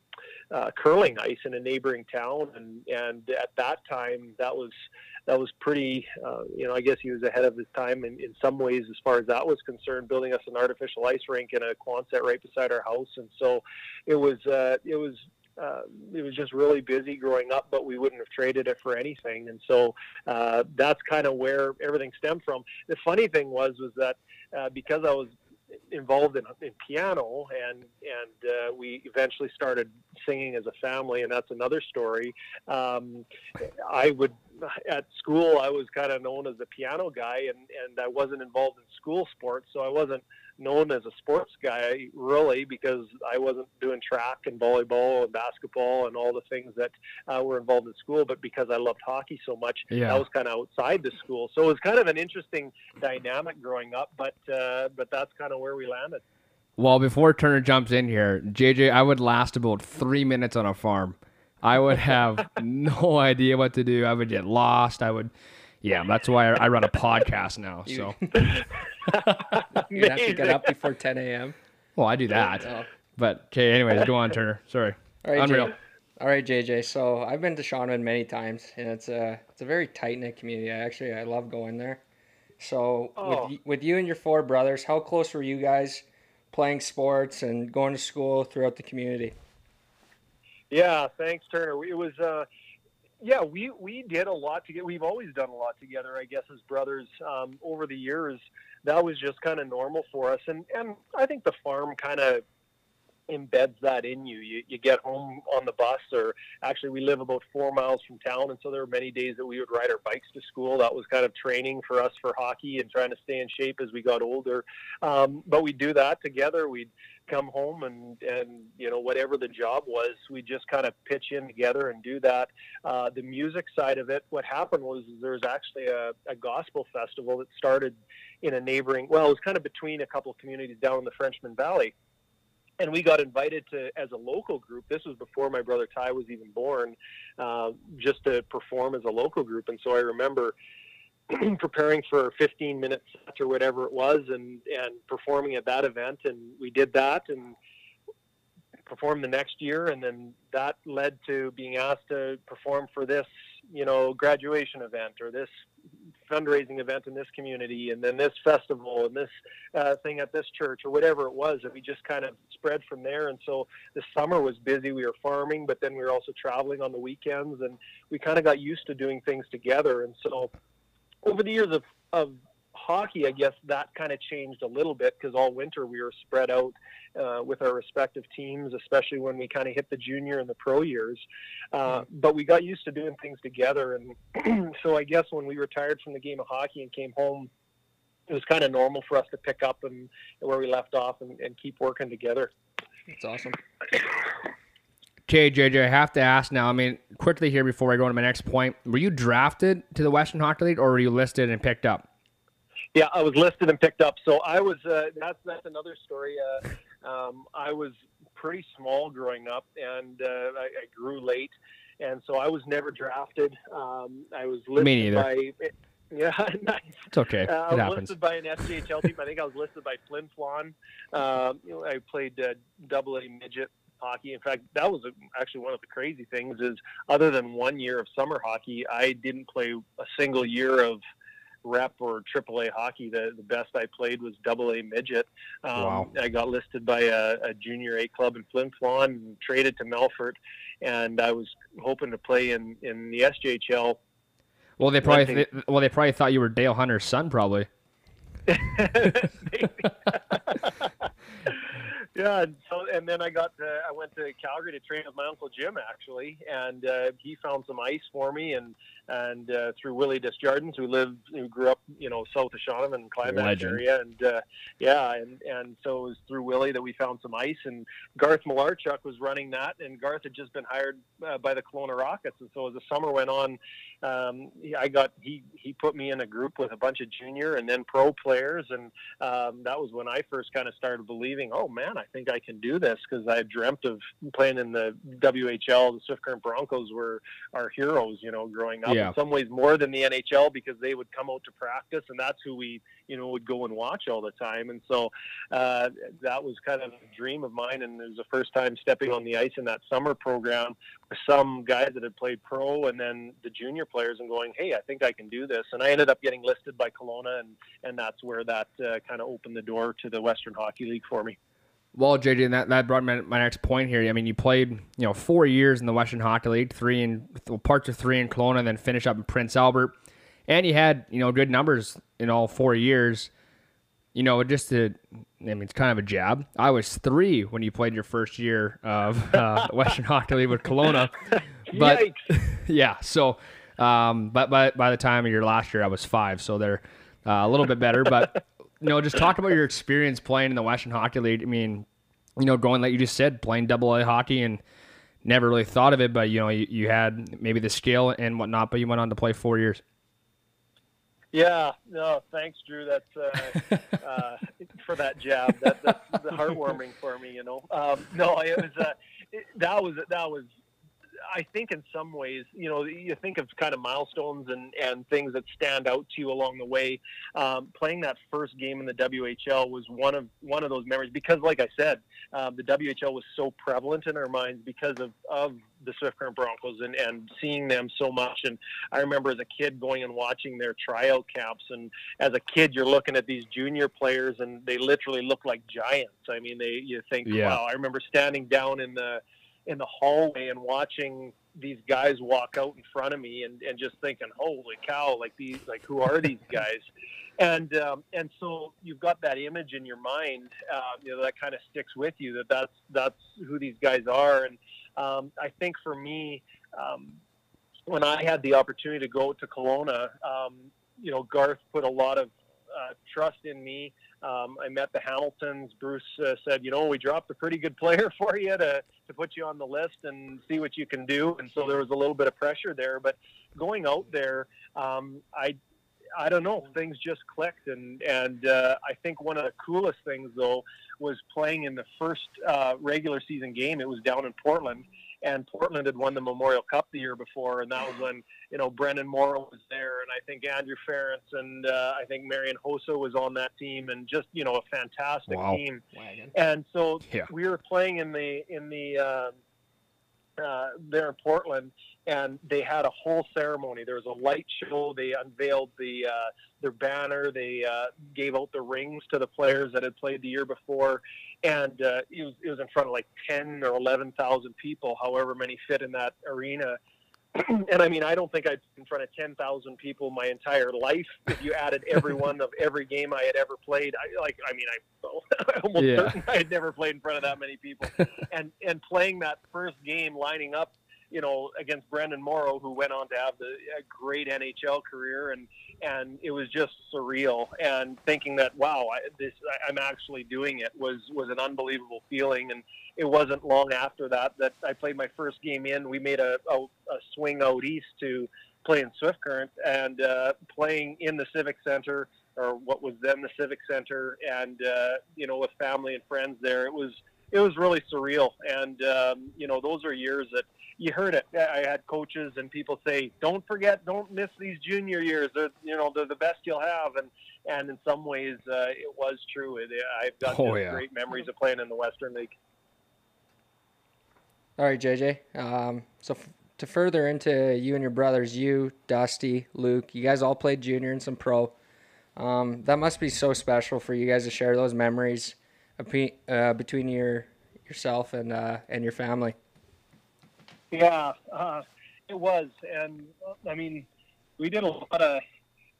S4: uh, curling ice in a neighboring town, and and at that time that was that was pretty. Uh, you know, I guess he was ahead of his time in, in some ways as far as that was concerned, building us an artificial ice rink in a Quonset right beside our house, and so it was uh, it was uh, it was just really busy growing up, but we wouldn't have traded it for anything. And so uh, that's kind of where everything stemmed from. The funny thing was was that uh, because I was involved in, in piano and and uh, we eventually started singing as a family and that's another story um, i would at school i was kind of known as the piano guy and and i wasn't involved in school sports so i wasn't known as a sports guy really because I wasn't doing track and volleyball and basketball and all the things that uh, were involved in school, but because I loved hockey so much, yeah. that was kind of outside the school. So it was kind of an interesting dynamic growing up, but uh, but that's kind of where we landed.
S1: Well, before Turner jumps in here, JJ, I would last about three minutes on a farm. I would have no idea what to do. I would get lost. I would yeah, that's why I, run a podcast now. So
S3: you have to get up before 10 a.m.
S1: Well, I do that. Oh. But okay, anyways, go on, Turner. Sorry.
S3: All right, Unreal. J- all right, JJ. So I've been to Shaunavon many times, and it's a it's a very tight knit community. I actually I love going there. So oh. with with you and your four brothers, how close were you guys playing sports and going to school throughout the community?
S4: Yeah, thanks, Turner. It was. Uh, yeah, we we did a lot together. We've always done a lot together, I guess, as brothers um, over the years. That was just kind of normal for us, and and I think the farm kind of embeds that in you. you. You get home on the bus, or actually, we live about four miles from town, and so there were many days that we would ride our bikes to school. That was kind of training for us for hockey and trying to stay in shape as we got older. Um, but we'd do that together. We'd come home and and you know whatever the job was, we just kind of pitch in together and do that. Uh, the music side of it, what happened was there was actually a, a gospel festival that started in a neighboring. Well, it was kind of between a couple of communities down in the Frenchman Valley and we got invited to as a local group this was before my brother ty was even born uh, just to perform as a local group. And so i remember preparing for 15 minutes or whatever it was and and performing at that event. And we did that and performed the next year. And then that led to being asked to perform for this you know graduation event or this fundraising event in this community and then this festival and this uh, thing at this church or whatever it was that we just kind of spread from there. And so the summer was busy. We were farming but then we were also traveling on the weekends and we kind of got used to doing things together. And so over the years of, of hockey, I guess that kind of changed a little bit because all winter we were spread out uh, with our respective teams, especially when we kind of hit the junior and the pro years. Uh, mm-hmm. but we got used to doing things together, and so I guess when we retired from the game of hockey and came home, it was kind of normal for us to pick up and where we left off and, and keep working together.
S3: That's awesome.
S1: Okay, JJ, I have to ask now. I mean, quickly here before I go on to my next point, were you drafted to the Western Hockey League, or were you listed and picked up?
S4: Yeah, I was listed and picked up. So I was. Uh, that's that's another story. Uh, um, I was pretty small growing up, and uh, I, I, grew late, and so I was never drafted. Um, I was listed
S1: Me neither.
S4: by. Yeah, nice.
S1: It's okay. Uh, I
S4: was
S1: happens.
S4: listed by an SJHL team. I think I was listed by Flin Flon. Um, you know, I played uh, double A midget hockey. In fact, that was actually one of the crazy things is other than one year of summer hockey, I didn't play a single year of rep or AAA hockey. The, the best I played was double A midget. Um, wow. I got listed by a, a junior A club in Flin Flon and traded to Melfort. And I was hoping to play in, in the SJHL.
S1: Well, they probably th- well they probably thought you were Dale Hunter's son, probably.
S4: Yeah, and so and then I got to, I went to Calgary to train with my uncle Jim actually, and uh, he found some ice for me, and and uh, through Willie Desjardins, who lived, who grew up, you know, south of Shaunavon and Climax area, and uh, yeah, and and so it was through Willie that we found some ice, and Garth Malarchuk was running that, and Garth had just been hired uh, by the Kelowna Rockets, and so as the summer went on, um, I got he he put me in a group with a bunch of junior and then pro players, and um, that was when I first kind of started believing, oh man, I think I can do this because I had dreamt of playing in the WHL. The Swift Current Broncos were our heroes, you know, growing up. Yeah. In some ways, more than the NHL because they would come out to practice, and that's who we, you know, would go and watch all the time. And so uh, that was kind of a dream of mine, and it was the first time stepping on the ice in that summer program with some guys that had played pro, and then the junior players, and going, hey, I think I can do this. And I ended up getting listed by Kelowna, and and that's where that uh, kind of opened the door to the Western Hockey League for me.
S1: Well, JJ, and that, that brought my, my next point here. I mean, you played, you know, four years in the Western Hockey League, three in well, parts of three in Kelowna, and then finish up in Prince Albert. And you had, you know, good numbers in all four years. You know, just to, I mean, it's kind of a jab. I was three when you played your first year of uh, Western Hockey League with Kelowna. But
S4: Yikes.
S1: yeah, so, um, but by, by the time of your last year, I was five, so they're uh, a little bit better. But you know, just talk about your experience playing in the Western Hockey League. I mean, you know, going like you just said, playing double A hockey and never really thought of it, but you know, you, you had maybe the skill and whatnot, but you went on to play four years.
S4: Yeah, no, thanks, Drew. That's uh, uh, for that jab. That, that's the heartwarming for me, you know. Um, no, it was uh, it, that was that was I think in some ways, you know, you think of kind of milestones and, and things that stand out to you along the way. Um, playing that first game in the WHL was one of one of those memories because, like I said, um, the WHL was so prevalent in our minds because of, of the Swift Current Broncos and, and seeing them so much. And I remember as a kid going and watching their tryout camps. And as a kid, you're looking at these junior players and they literally look like giants. I mean, they you think,
S1: Yeah.
S4: wow. I remember standing down in the in the hallway and watching these guys walk out in front of me and, and just thinking, holy cow, like these, like who are these guys? And um, and so you've got that image in your mind, uh, you know, that kind of sticks with you that that's that's who these guys are. And um, I think for me, um, when I had the opportunity to go to Kelowna, um, you know, Garth put a lot of uh, trust in me. Um, I met the Hamiltons. Bruce uh, said, you know, we dropped a pretty good player for you to, to put you on the list and see what you can do. And so there was a little bit of pressure there. But going out there, um, I, I don't know, things just clicked. And, and uh, I think one of the coolest things, though, was playing in the first uh, regular season game. It was down in Portland. And Portland had won the Memorial Cup the year before, and that was when you know Brendan Morrow was there, and I think Andrew Ference and uh, I think Marian Hossa was on that team, and just you know a fantastic
S1: Wow.
S4: team. And so
S1: Yeah.
S4: we were playing in the in the uh, uh, there in Portland, and they had a whole ceremony. There was a light show. They unveiled the uh, their banner. They uh, gave out the rings to the players that had played the year before, and uh, it was it was in front of like ten or eleven thousand people, however many fit in that arena. and I mean, I don't think I'd been in front of ten thousand people my entire life if you added every one of every game I had ever played. I like, I mean, I, I'm almost
S1: Yeah.
S4: certain I had never played in front of that many people, and and playing that first game, lining up, you know, against Brendan Morrow, who went on to have the, a great NHL career, and and it was just surreal. And thinking that, wow, I, this I, I'm actually doing it was was an unbelievable feeling. And it wasn't long after that that I played my first game in. We made a, a, a swing out east to play in Swift Current, and uh, playing in the Civic Center or what was then the Civic Center, and uh, you know, with family and friends there, it was it was really surreal. And um, you know, those are years that you heard it. I had coaches and people say, "Don't forget, don't miss these junior years. They're you know they're the best you'll have." And and in some ways, uh, it was true. It, I've got
S1: Oh, yeah.
S4: great memories of playing in the Western League.
S3: All right, JJ. Um, so f- to further into you and your brothers, you, Dusty, Luke, you guys all played junior and some pro. Um, that must be so special for you guys to share those memories ape- uh, between your yourself and uh, and your family.
S4: Yeah, uh, it was, and I mean, we did a lot of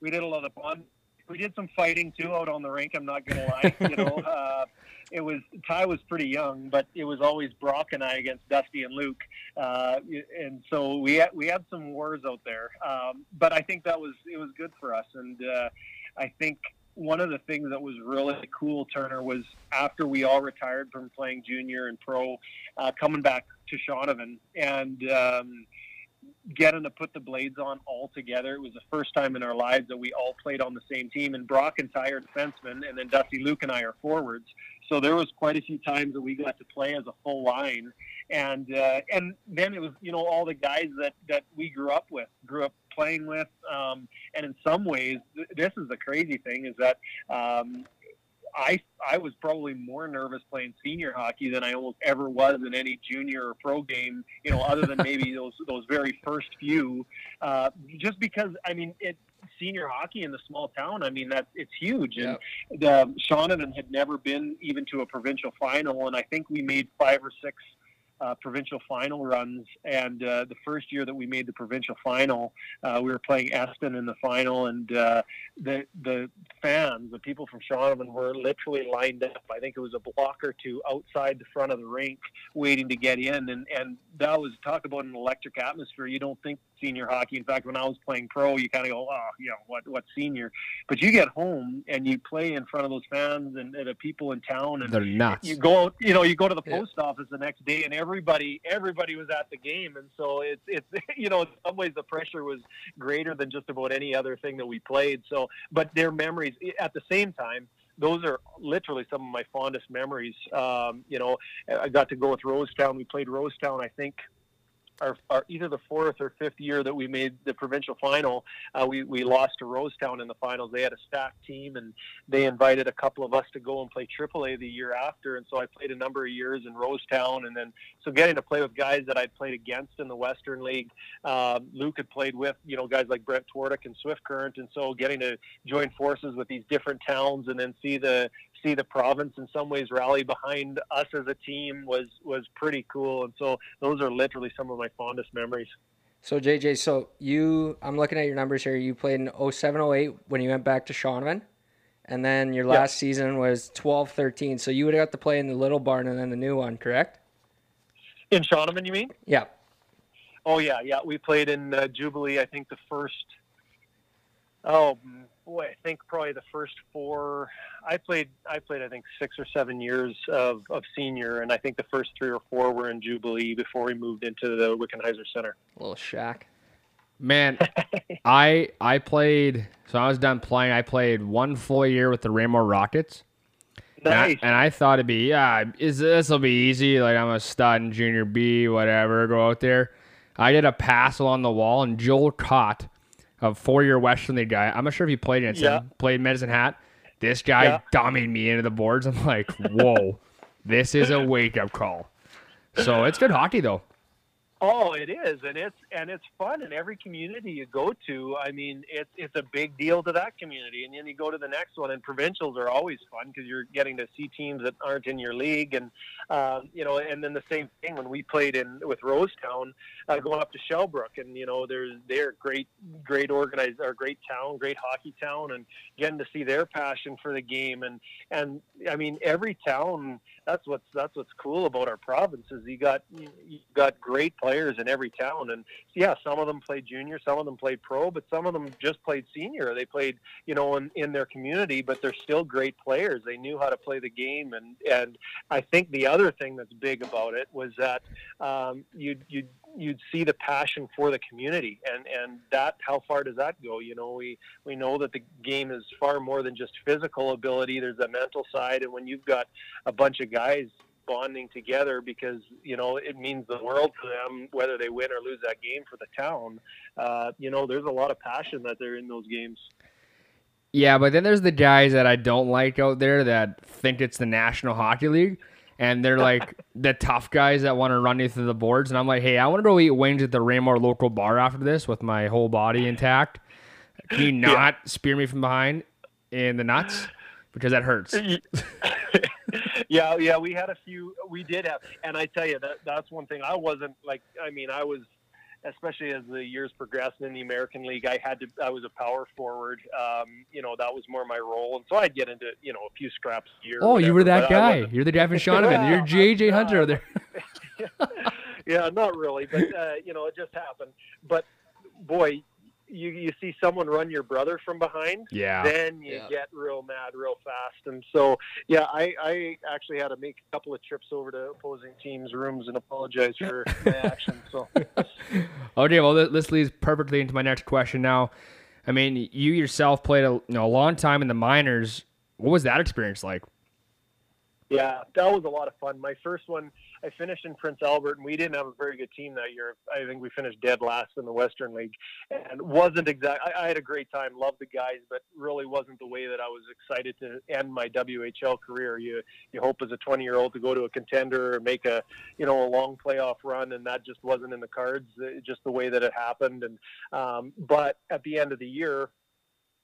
S4: we did a lot of fun. We did some fighting too out on the rink. I'm not gonna lie. You know, uh, it was Ty was pretty young, but it was always Brock and I against Dusty and Luke, uh, and so we had, we had some wars out there. Um, but I think that was it was good for us, and uh, I think one of the things that was really cool, Turner, was after we all retired from playing junior and pro, uh, coming back to Shaunavon and um, getting to put the blades on all together. It was the first time in our lives that we all played on the same team. And Brock and Ty are defensemen, and then Dusty Luke and I are forwards. So there was quite a few times that we got to play as a full line. And uh, and then it was you know all the guys that that we grew up with, grew up playing with. Um, and in some ways, th- this is the crazy thing is that um, I I was probably more nervous playing senior hockey than I almost ever was in any junior or pro game. You know, other than maybe those those very first few, uh, just because I mean it. senior hockey in the small town. I mean, that it's huge.
S3: Yep.
S4: And the Shaunavon had never been even to a provincial final, and I think we made five or six uh, provincial final runs. And uh, the first year that we made the provincial final, uh, we were playing Eston in the final, and uh, the the fans, the people from Shaunavon, were literally lined up. I think it was a block or two outside the front of the rink, waiting to get in. And and that was talk about an electric atmosphere. You don't think senior hockey. In fact, when I was playing pro, you kind of go, oh, you know, what what senior? But you get home and you play in front of those fans and, and the people in town, and
S1: They're nuts.
S4: you go you know, you go to the
S3: Yeah.
S4: post office the next day, and everybody, everybody was at the game, and so it's, it's, you know, in some ways the pressure was greater than just about any other thing that we played. So, but their memories at the same time. Those are literally some of my fondest memories. Um, you know, I got to go with Rosetown. We played Rosetown, I think, our, our either the fourth or fifth year that we made the provincial final, uh, we we lost to Rosetown in the finals. They had a stacked team, and they invited a couple of us to go and play AAA the year after. And so I played a number of years in Rosetown, and then so getting to play with guys that I'd played against in the Western League. Um, Luke had played with you know guys like Brent Twardick and Swift Current, and so getting to join forces with these different towns and then see the see the province in some ways rally behind us as a team was was pretty cool. And so those are literally some of my fondest memories.
S3: So JJ, so you, I'm looking at your numbers here. You played in 0708 when you went back to Shaunavon, and then your last season was 12, 13. So you would have got to play in the little barn and then the new one, correct?
S4: In Shaunavon, you mean?
S3: Yeah.
S4: Oh yeah, yeah. We played in uh, Jubilee. I think the first. Oh boy, I think probably the first four. I played. I played. I think six or seven years of, of senior, and I think the first three or four were in Jubilee before we moved into the Wickenheiser Center.
S3: A little shack.
S1: Man, I I played. So I was done playing. I played one full year with the Raymore Rockets. And I-
S4: Nice.
S1: And I, thought it'd be yeah, is this will be easy. Like I'm a stud in junior B, whatever. Go out there. I did a pass along the wall, and Joel Cott, a four-year Western League guy. I'm not sure if he played against
S4: Yeah.
S1: Played Medicine Hat. This guy
S4: Yeah.
S1: dummied me into the boards. I'm like, whoa, this is a wake-up call. So it's good hockey though.
S4: Oh, it is, and it's and it's fun in every community you go to. I mean, it's it's a big deal to that community, and then you go to the next one. And provincials are always fun because you're getting to see teams that aren't in your league, and um, you know, and then the same thing when we played in with Rosetown, uh, going up to Shellbrook, and you know, there's they're great, great organized, or great town, great hockey town, and getting to see their passion for the game, and and I mean, every town. That's what's that's what's cool about our province is you got you you got great players in every town, and yeah, some of them played junior, some of them played pro, but some of them just played senior. They played you know in, in their community, but they're still great players. They knew how to play the game, and and I think the other thing that's big about it was that um, you'd you'd you'd see the passion for the community, and and that how far does that go? You know, we we know that the game is far more than just physical ability. There's a mental side, and when you've got a bunch of guys bonding together because you know it means the world to them whether they win or lose that game for the town uh, you know there's a lot of passion that they're in those games
S1: Yeah, but then there's the guys that I don't like out there that think it's the National Hockey League. And they're like the tough guys that want to run you through the boards. And I'm like, hey, I want to go eat wings at the Raymore local bar after this with my whole body intact. Can you not spear me from behind in the nuts? Because that hurts.
S4: yeah yeah we had a few we did have and i tell you that that's one thing i wasn't like i mean i was especially as the years progressed in the american league i had to i was a power forward um, you know that was more my role and so i'd get into you know a few scraps a year
S1: Oh, you were that guy. You're the Devin Shaunavon. You're JJ Hunter there.
S4: yeah, not really, but uh, you know, it just happened. But boy, you you see someone run your brother from behind,
S1: Yeah.
S4: then you
S3: Yeah.
S4: get real mad real fast. And so, yeah, I I actually had to make a couple of trips over to opposing teams' rooms and apologize for my actions. So,
S1: Okay, well, this leads perfectly into my next question now. I mean, you yourself played a, you know, a long time in the minors. What was that experience like?
S4: yeah, that was a lot of fun. My first one, I finished in Prince Albert, and we didn't have a very good team that year. I think we finished dead last in the Western League, and wasn't exactly. I, I had a great time, loved the guys, but really wasn't the way that I was excited to end my WHL career. You you hope as a 20 year old to go to a contender or make a you know a long playoff run, and that just wasn't in the cards. Just the way that it happened, and um, but at the end of the year,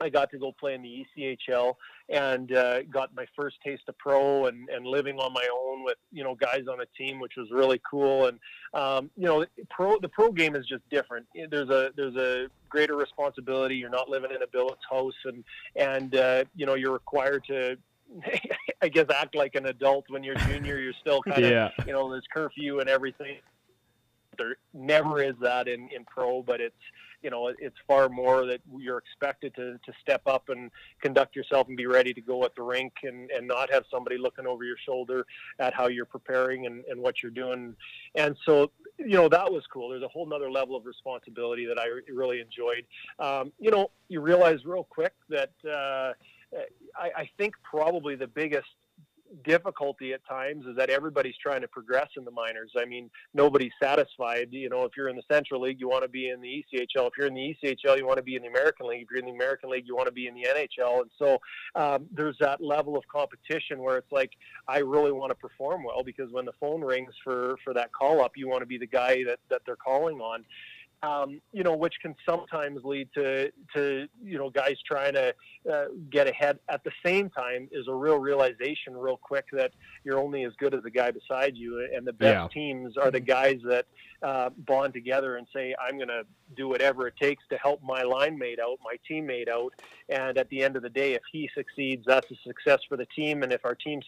S4: I got to go play in the ECHL and uh, got my first taste of pro and, and living on my own with you know guys on a team, which was really cool. And um, you know, pro the pro game is just different. There's a there's a greater responsibility. You're not living in a billet's house, and and uh, you know you're required to I guess act like an adult when you're junior. You're still kind of
S1: Yeah.
S4: you know there's curfew and everything. There never is that in in pro, but it's you know it's far more that you're expected to to step up and conduct yourself and be ready to go at the rink and and not have somebody looking over your shoulder at how you're preparing and and what you're doing. And so you know that was cool. There's a whole nother level of responsibility that I really enjoyed. Um, you know, you realize real quick that. Uh, I, I think probably the biggest difficulty at times is that everybody's trying to progress in the minors. I mean, nobody's satisfied. You know, if you're in the Central League, you want to be in the ECHL. If you're in the ECHL, you want to be in the American League. If you're in the American League, you want to be in the NHL. And so um, there's that level of competition where it's like, I really want to perform well because when the phone rings for for that call up, you want to be the guy that that they're calling on. Um, you know, which can sometimes lead to, to you know, guys trying to uh, get ahead. At the same time, is a real realization, real quick, that you're only as good as the guy beside you, and the best
S1: Yeah.
S4: teams are the guys that uh, bond together and say, "I'm going to do whatever it takes to help my line mate out, my teammate out." And at the end of the day, if he succeeds, that's a success for the team. And if our team,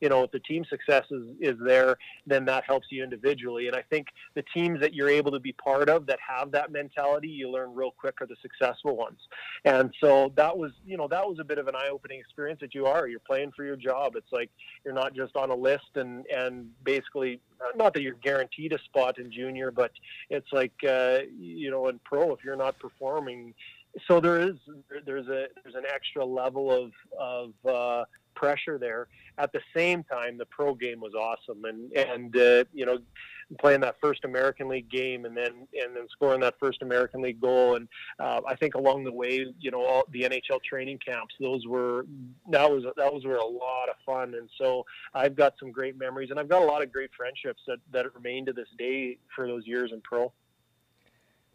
S4: you know, if the team success is, is there, then that helps you individually. And I think the teams that you're able to be part of that have that mentality, you learn real quick are the successful ones. And so that was, you know, that was a bit of an eye-opening experience that you are. You're playing for your job. It's like you're not just on a list and and basically not that you're guaranteed a spot in junior, but it's like uh, you know in pro if you're not performing. So there is there's a there's an extra level of of uh, pressure there. At the same time, the pro game was awesome, and and uh, you know playing that first American League game and then and then scoring that first American League goal and uh, I think along the way you know all the NHL training camps those were that was that was were a lot of fun and so I've got some great memories and I've got a lot of great friendships that that remain to this day for those years in pro.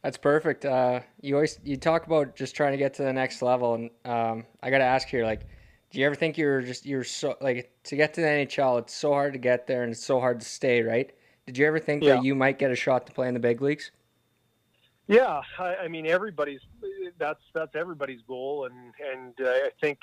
S3: That's perfect. Uh, you always you talk about just trying to get to the next level, and um, I got to ask here, like, do you ever think you're just you're so like to get to the NHL? It's so hard to get there, and it's so hard to stay, right? Did you ever think
S4: Yeah.
S3: that you might get a shot to play in the big leagues?
S4: Yeah, I, I mean everybody's that's that's everybody's goal, and and uh, I think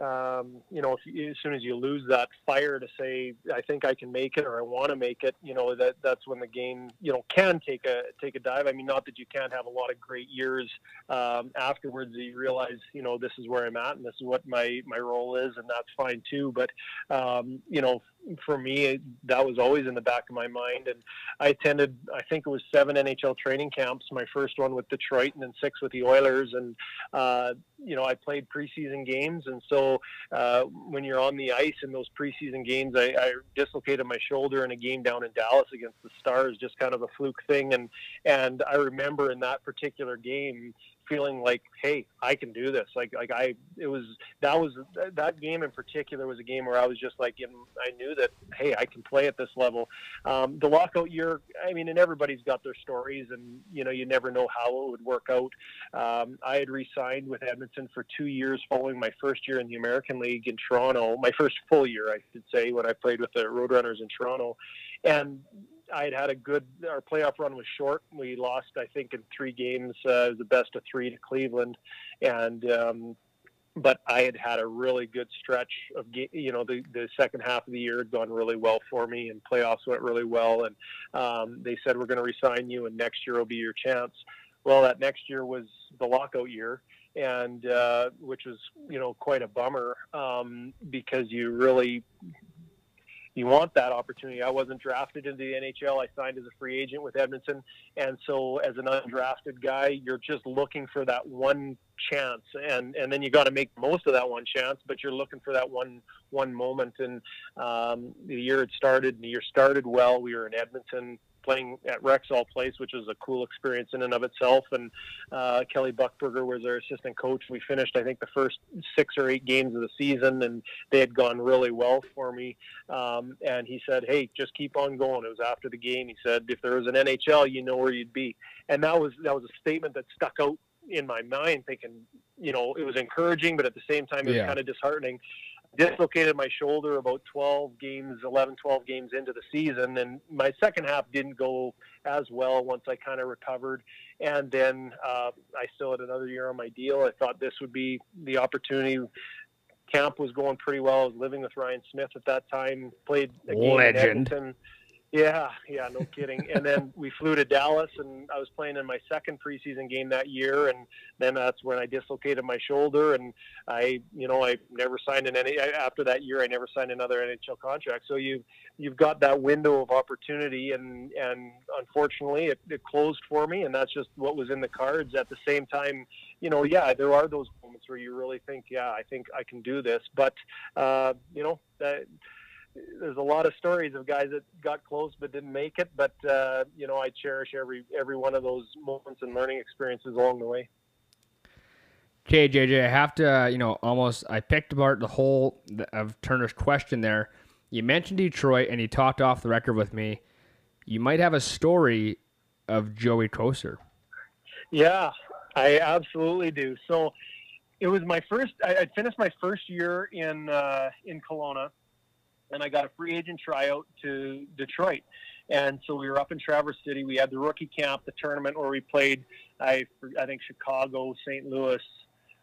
S4: um, you know you, as soon as you lose that fire to say I think I can make it or I want to make it, you know that that's when the game you know can take a take a dive. I mean, not that you can't have a lot of great years um, afterwards. You realize you know this is where I'm at and this is what my my role is, and that's fine too. But um, you know for me that was always in the back of my mind and I attended, I think it was seven NHL training camps. My first one with Detroit, and then six with the Oilers. And uh, you know, I played preseason games, and so uh, when you're on the ice in those preseason games, I, I dislocated my shoulder in a game down in Dallas against the Stars, just kind of a fluke thing. And and I remember in that particular game feeling like, hey, I can do this. Like like I, it was that was that game in particular was a game where I was just like, I knew that, hey, I can play at this level. Um, the lockout year, I mean, and everybody's got their stories, and you know, you never know how it would work out. Um, I had re-signed with Edmonton for two years following my first year in the American League in Toronto, my first full year, I should say, when I played with the Roadrunners in Toronto, and I had had a good. Our playoff run was short. We lost, I think, in three games. Uh, the best of three to Cleveland, and um, but I had had a really good stretch of you know the the second half of the year had gone really well for me, and playoffs went really well. And um, they said we're going to resign you, and next year will be your chance. Well, that next year was the lockout year, and uh, which was you know quite a bummer um, because you really you want that opportunity. I wasn't drafted into the NHL. I signed as a free agent with Edmonton, and so as an undrafted guy, you're just looking for that one chance, and and then you got to make most of that one chance. But you're looking for that one one moment, and um, the year it started. And the year started well. We were in Edmonton playing at Rexall Place, which was a cool experience in and of itself. And uh, Kelly Buchberger was our assistant coach. We finished, I think, the first six or eight games of the season, and they had gone really well for me. Um, and he said, "Hey, just keep on going." It was after the game. He said, "If there was an NHL, you know where you'd be." And that was that was a statement that stuck out in my mind thinking, you know, it was encouraging, but at the same time, it was
S1: Yeah.
S4: kind of disheartening. Dislocated my shoulder about 12 games, 11, 12 games into the season, and my second half didn't go as well once I kind of recovered. And then uh, I still had another year on my deal. I thought this would be the opportunity. Camp was going pretty well. I was living with Ryan Smyth at that time. Played a game in
S1: Legend.
S4: Edmonton. Yeah, yeah, no kidding. and then we flew to Dallas, and I was playing in my second preseason game that year, and then that's when I dislocated my shoulder, and I, you know, I never signed an any after that year. I never signed another NHL contract. So you, you've got that window of opportunity, and and unfortunately, it, it closed for me, and that's just what was in the cards. At the same time, you know, yeah, there are those moments where you really think, yeah, I think I can do this, but uh, you know, that there's a lot of stories of guys that got close but didn't make it. But uh, you know, I cherish every every one of those moments and learning experiences along the way.
S1: Okay, JJ, I have to, uh, you know, almost, I picked apart the whole of Turner's question there. You mentioned Detroit and he talked off the record with me. You might have a story of Joey Kocur.
S4: Yeah, I absolutely do. So it was my first. I, I'd finished my first year in uh, in Kelowna, and I got a free agent tryout to Detroit. And so we were up in Traverse City. We had the rookie camp, the tournament where we played. I I think Chicago, St. Louis,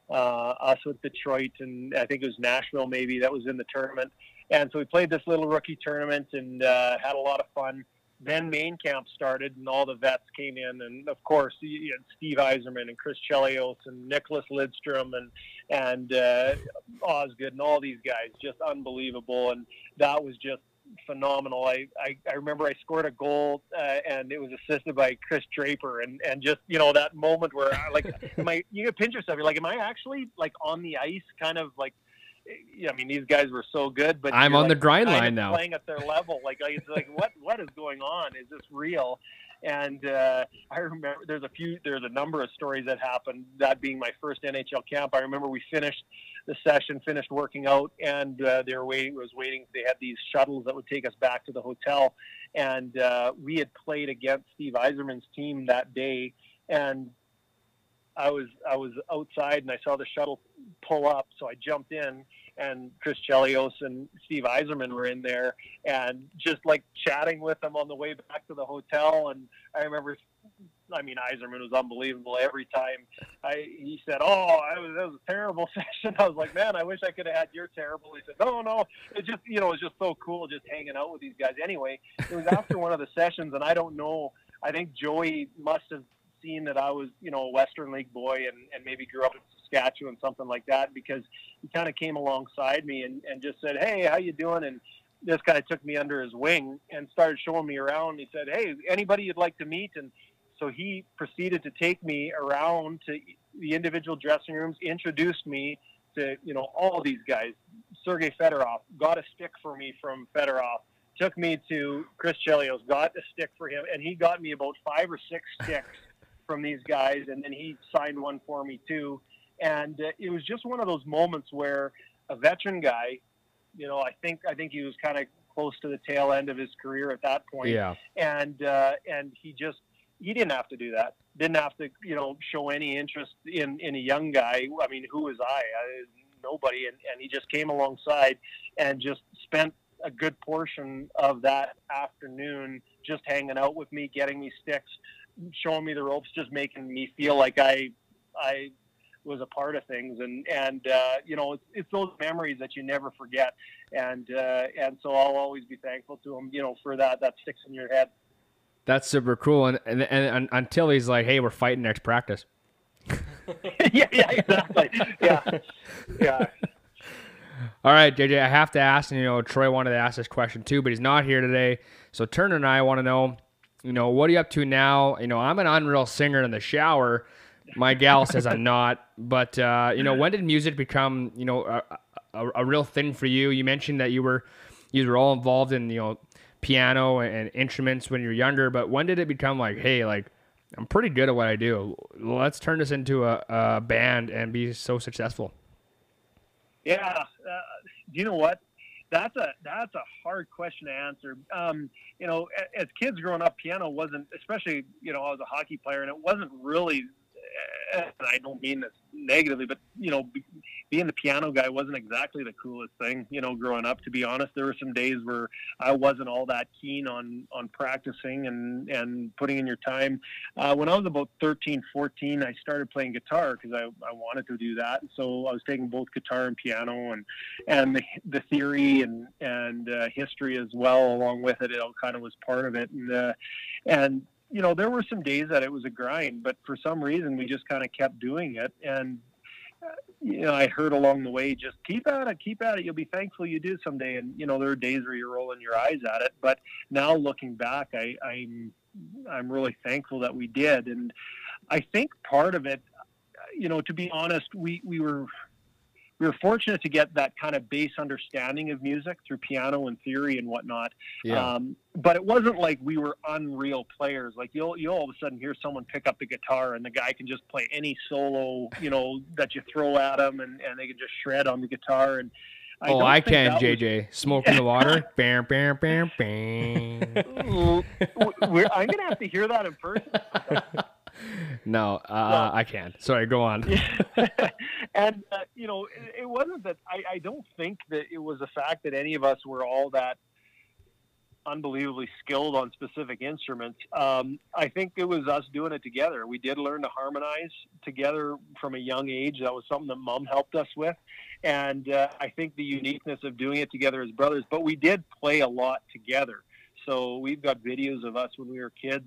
S4: uh, us with Detroit, and I think it was Nashville maybe that was in the tournament. And so we played this little rookie tournament and uh, had a lot of fun then main camp started and all the vets came in. And of course you had Steve Yzerman and Chris Chelios and Nicklas Lidstrom and and uh, Osgood and all these guys just unbelievable. And that was just phenomenal. I, I, I remember I scored a goal uh, and it was assisted by Chris Draper. And, and just you know that moment where I, like I you pinch yourself you're like am I actually like on the ice kind of like I mean these guys were so good, but
S1: I'm on the
S4: like,
S1: grind line now.
S4: playing at their level. Like I- it's like what what is going on? Is this real? And uh, I remember there's a few there's a number of stories that happened. That being my first NHL camp, I remember we finished the session, finished working out, and uh, they were waiting. Was waiting. They had these shuttles that would take us back to the hotel, and uh, we had played against Steve Yzerman's team that day, and I was I was outside and I saw the shuttle pull up, so I jumped in, and Chris Chelios and Steve Yzerman were in there, and just like chatting with them on the way back to the hotel. And I remember, I mean, Yzerman was unbelievable every time. I he said, "Oh, I was that was a terrible session." I was like, "Man, I wish I could have had your terrible." He said, "No, no, it just you know it's just so cool just hanging out with these guys." Anyway, it was after one of the sessions, and I don't know. I think Joey must have that I was, you know, a Western League boy and, and maybe grew up in Saskatchewan, something like that, because he kind of came alongside me and, and just said, Hey, how you doing? And this guy took me under his wing and started showing me around. He said, Hey, anybody you'd like to meet? And so he proceeded to take me around to the individual dressing rooms, introduced me to, you know, all these guys. Sergey Fedorov got a stick for me from Fedorov took me to Chris Chelios, got a stick for him, and he got me about five or six sticks from these guys, and then he signed one for me too. And uh, it was just one of those moments where a veteran guy, you know, I think I think he was kind of close to the tail end of his career at that point,
S1: Yeah.
S4: and uh, and he just he didn't have to do that. Didn't have to, you know, show any interest in in a young guy. I mean, who was I? I nobody, and, and he just came alongside and just spent a good portion of that afternoon just hanging out with me, getting me sticks, showing me the ropes, just making me feel like I I was a part of things, and and uh, you know it's, it's those memories that you never forget, and uh, and so I'll always be thankful to him, you know, for that that sticks in your head.
S1: That's super cool. And, and, and, and until he's like, hey, we're fighting next practice.
S4: yeah, yeah, exactly. Yeah, yeah.
S1: All right, JJ, I have to ask, and you know, Troy wanted to ask this question too, but he's not here today. So Turner and I want to know, you know, what are you up to now? You know, I'm an unreal singer in the shower. My gal says I'm not, but uh, you know, when did music become, you know, a, a, a real thing for you? You mentioned that you were, you were all involved in, you know, piano and instruments when you were younger, but when did it become like, hey, like I'm pretty good at what I do. Let's turn this into a, a band and be so successful.
S4: Yeah, uh, you know what? That's a that's a hard question to answer. Um, you know, a- as kids growing up, piano wasn't, especially you know, I was a hockey player, and it wasn't really and I don't mean this negatively, but you know, being the piano guy wasn't exactly the coolest thing, you know, growing up. To be honest, there were some days where I wasn't all that keen on on practicing and and putting in your time. Uh, when I was about 13, 14, I started playing guitar because I, I wanted to do that. So I was taking both guitar and piano, and and the, the theory and and uh, history as well along with it. It all kind of was part of it, and uh, and you know, there were some days that it was a grind, but for some reason we just kind of kept doing it. And, you know, I heard along the way, just keep at it, keep at it. You'll be thankful you do someday. And, you know, there are days where you're rolling your eyes at it. But now looking back, I, I'm, I'm really thankful that we did. And I think part of it, you know, to be honest, we, we were we were fortunate to get that kind of base understanding of music through piano and theory and whatnot.
S1: Yeah.
S4: Um, but it wasn't like we were unreal players. Like you'll you'll all of a sudden hear someone pick up the guitar and the guy can just play any solo, you know, that you throw at them, and, and they can just shred on the guitar. And I
S1: oh, I can,
S4: that was-
S1: JJ. Smoke in the water. bam, bam, bam, bam.
S4: I'm gonna have to hear that in person.
S1: No, uh,
S4: Well-
S1: I can't. Sorry, go on.
S4: and uh, you know, it, it wasn't that. I, I don't think that it was the fact that any of us were all that unbelievably skilled on specific instruments. Um, I think it was us doing it together. We did learn to harmonize together from a young age. That was something that Mom helped us with, and uh, I think the uniqueness of doing it together as brothers. But we did play a lot together. So we've got videos of us when we were kids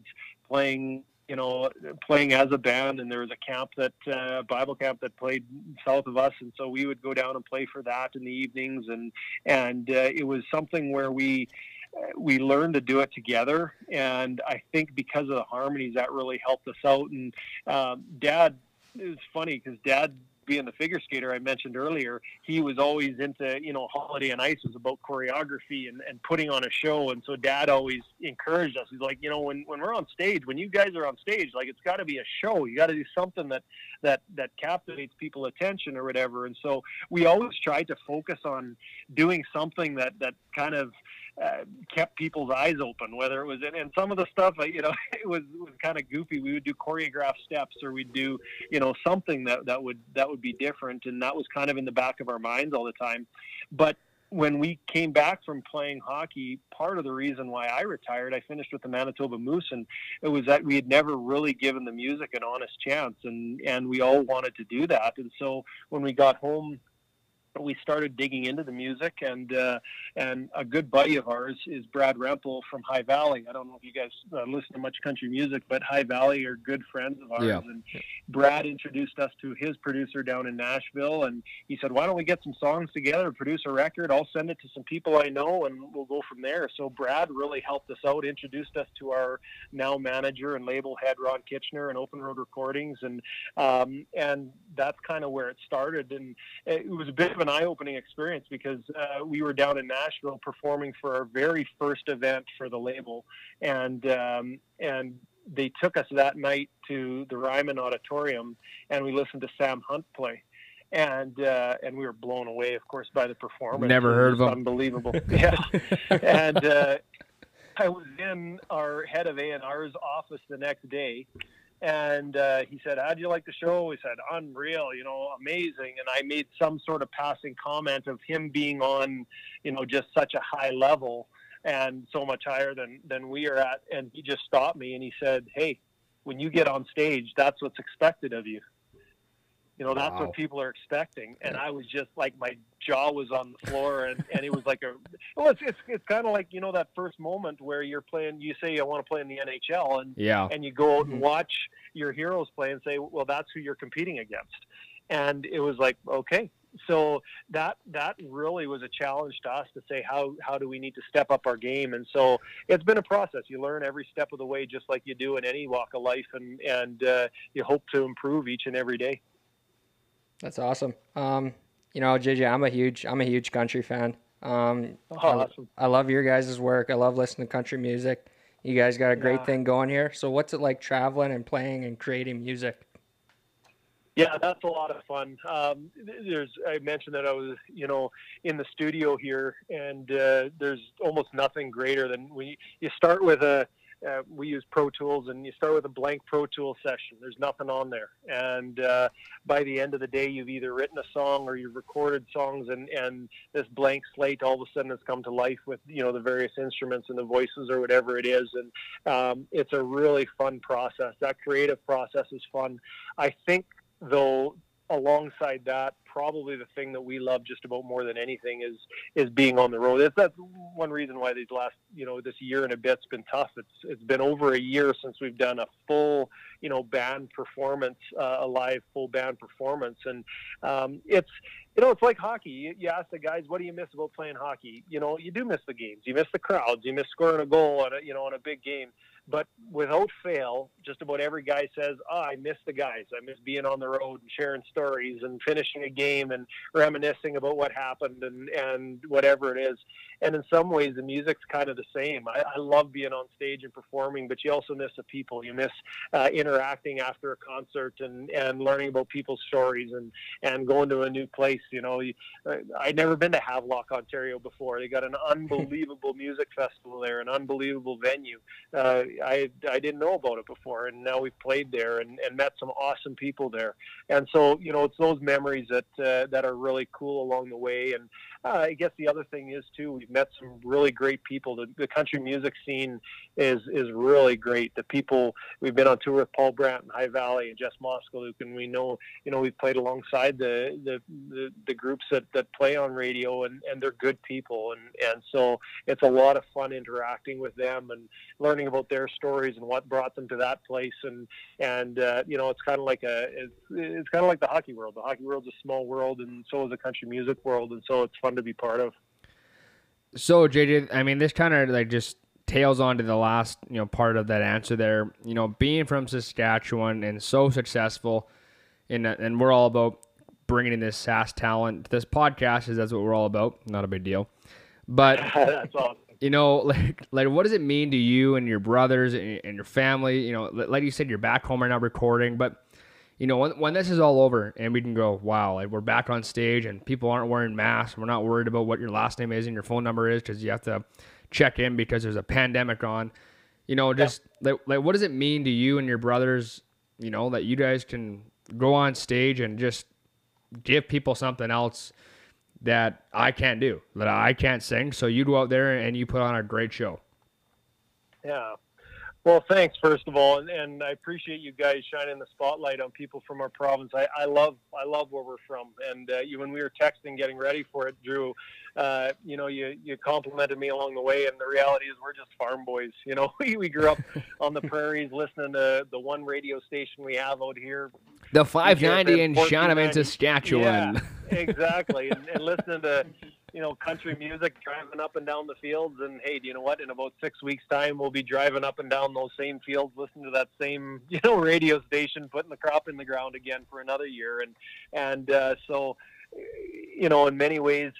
S4: playing you know, playing as a band, and there was a camp that uh, Bible camp that played south of us, and so we would go down and play for that in the evenings, and and uh, it was something where we uh, we learned to do it together, and I think because of the harmonies that really helped us out. And um, Dad is funny because Dad being the figure skater I mentioned earlier, he was always into, you know, Holiday on Ice was about choreography and, and putting on a show. And so dad always encouraged us. He's like, you know, when, when we're on stage, when you guys are on stage, like it's got to be a show. You got to do something that, that, that captivates people attention or whatever. And so we always tried to focus on doing something that, that kind of, uh, kept people's eyes open, whether it was in, and some of the stuff, uh, you know, it was, was kind of goofy. We would do choreographed steps or we'd do, you know, something that, that would, that would be different. And that was kind of in the back of our minds all the time. But when we came back from playing hockey, part of the reason why I retired, I finished with the Manitoba Moose, and it was that we had never really given the music an honest chance, and and we all wanted to do that. And so when we got home we started digging into the music and uh, and a good buddy of ours is Brad Rempel from High Valley. I don't know if you guys uh, listen to much country music, but High Valley are good friends of ours.
S1: Yeah.
S4: And Brad introduced us to his producer down in Nashville, and he said, "Why don't we get some songs together, produce a record? I'll send it to some people I know, and we'll go from there." So Brad really helped us out, introduced us to our now manager and label head Ron Kitchener and Open Road Recordings, and um, and that's kind of where it started. And it was a bit of an eye-opening experience because uh, we were down in Nashville performing for our very first event for the label, and um, and they took us that night to the Ryman Auditorium, and we listened to Sam Hunt play. And uh, and we were blown away, of course, by the performance.
S1: Never heard of him.
S4: Unbelievable, yeah. and uh, I was in our head of A and R's office the next day, and uh, he said, "How'd you like the show?" We said, "Unreal, you know, amazing." And I made some sort of passing comment of him being on, you know, just such a high level and so much higher than than we are at. And he just stopped me and he said, "Hey, when you get on stage, that's what's expected of you." You know, that's
S1: Wow.
S4: what people are expecting. And I was just like, my jaw was on the floor, and, and it was like a, well, it's, it's, it's kind of like, you know, that first moment where you're playing, you say, I want to play in the NHL, and,
S1: Yeah.
S4: and you go out and watch your heroes play and say, well, that's who you're competing against. And it was like, okay. So that that really was a challenge to us to say how how do we need to step up our game and so it's been a process you learn every step of the way just like you do in any walk of life and and uh, you hope to improve each and every day
S3: That's awesome. Um, you know, JJ, I'm a huge I'm a huge country fan. Um, I,
S4: awesome
S3: I love your guys' work. I love listening to country music. You guys got a great
S4: Yeah.
S3: thing going here. So what's it like traveling and playing and creating music?
S4: Yeah, that's a lot of fun. Um, there's, I mentioned that I was, you know, in the studio here, and uh, there's almost nothing greater than when you, you start with a, uh, we use Pro Tools, and you start with a blank Pro Tool session. There's nothing on there, and uh, by the end of the day, you've either written a song or you've recorded songs, and and this blank slate all of a sudden has come to life with you know the various instruments and the voices or whatever it is, and um, it's a really fun process. That creative process is fun. I think though alongside that, probably the thing that we love just about more than anything is is being on the road. It's, that's one reason why these last you know this year and a bit's been tough. It's it's been over a year since we've done a full you know band performance, uh, a live full band performance, and um, it's you know, it's like hockey. You, you ask the guys, what do you miss about playing hockey? You know, you do miss the games. You miss the crowds. You miss scoring a goal on a, you know, on a big game. But without fail, just about every guy says, "Oh, I miss the guys. I miss being on the road and sharing stories and finishing a game and reminiscing about what happened and and whatever it is." And in some ways, the music's kind of the same. I, I love being on stage and performing, but you also miss the people. You miss uh, interacting after a concert and and learning about people's stories and and going to a new place. You know, you, uh, I'd never been to Havelock, Ontario before. They got an unbelievable music festival there, an unbelievable venue. Uh, I I didn't know about it before, and now we've played there and, and met some awesome people there. And so you know, it's those memories that uh, that are really cool along the way. And uh, I guess the other thing is too, we've met some really great people. The, the country music scene is is really great. The people we've been on tour with Paul Brandt and High Valley and Jess Moskaluke, and we know you know we've played alongside the the, the, the groups that, that play on radio, and, and they're good people, and and so it's a lot of fun interacting with them and learning about their stories and what brought them to that place. And and uh, you know, it's kind of like a it's, it's kind of like the hockey world. The hockey world's a small world, and so is the country music world, and so it's fun to be part of.
S1: So JJ, I mean, this kind of like just tails on to the last you know part of that answer there. You know, being from Saskatchewan and so successful, and and we're all about bringing in this SAS talent. To this podcast is that's what we're all about. Not a big deal, but
S4: that's awesome
S1: you know, like, like what does it mean to you and your brothers and, and your family? You know, like you said, you're back home right now recording, but you know, when, when this is all over and we can go, wow, like we're back on stage and people aren't wearing masks. We're not worried about what your last name is and your phone number is because you have to check in because there's a pandemic on. You know, just yeah. like, like what does it mean to you and your brothers? You know, that you guys can go on stage and just give people something else that I can't do, that I can't sing. So you go out there and you put on a great show.
S4: Yeah. Well, thanks first of all, and, and I appreciate you guys shining the spotlight on people from our province. I, I love I love where we're from, and uh, you, when we were texting, getting ready for it, Drew, uh, you know, you you complimented me along the way, and the reality is we're just farm boys. You know, we, we grew up on the prairies, listening to the one radio station we have out here,
S1: the 590 in Shaunavon, Saskatchewan.
S4: Yeah, exactly, and, and listening to you know, country music, driving up and down the fields. And hey, do you know what? In about six weeks' time, we'll be driving up and down those same fields, listening to that same, you know, radio station, putting the crop in the ground again for another year. And and uh, so, you know, in many ways,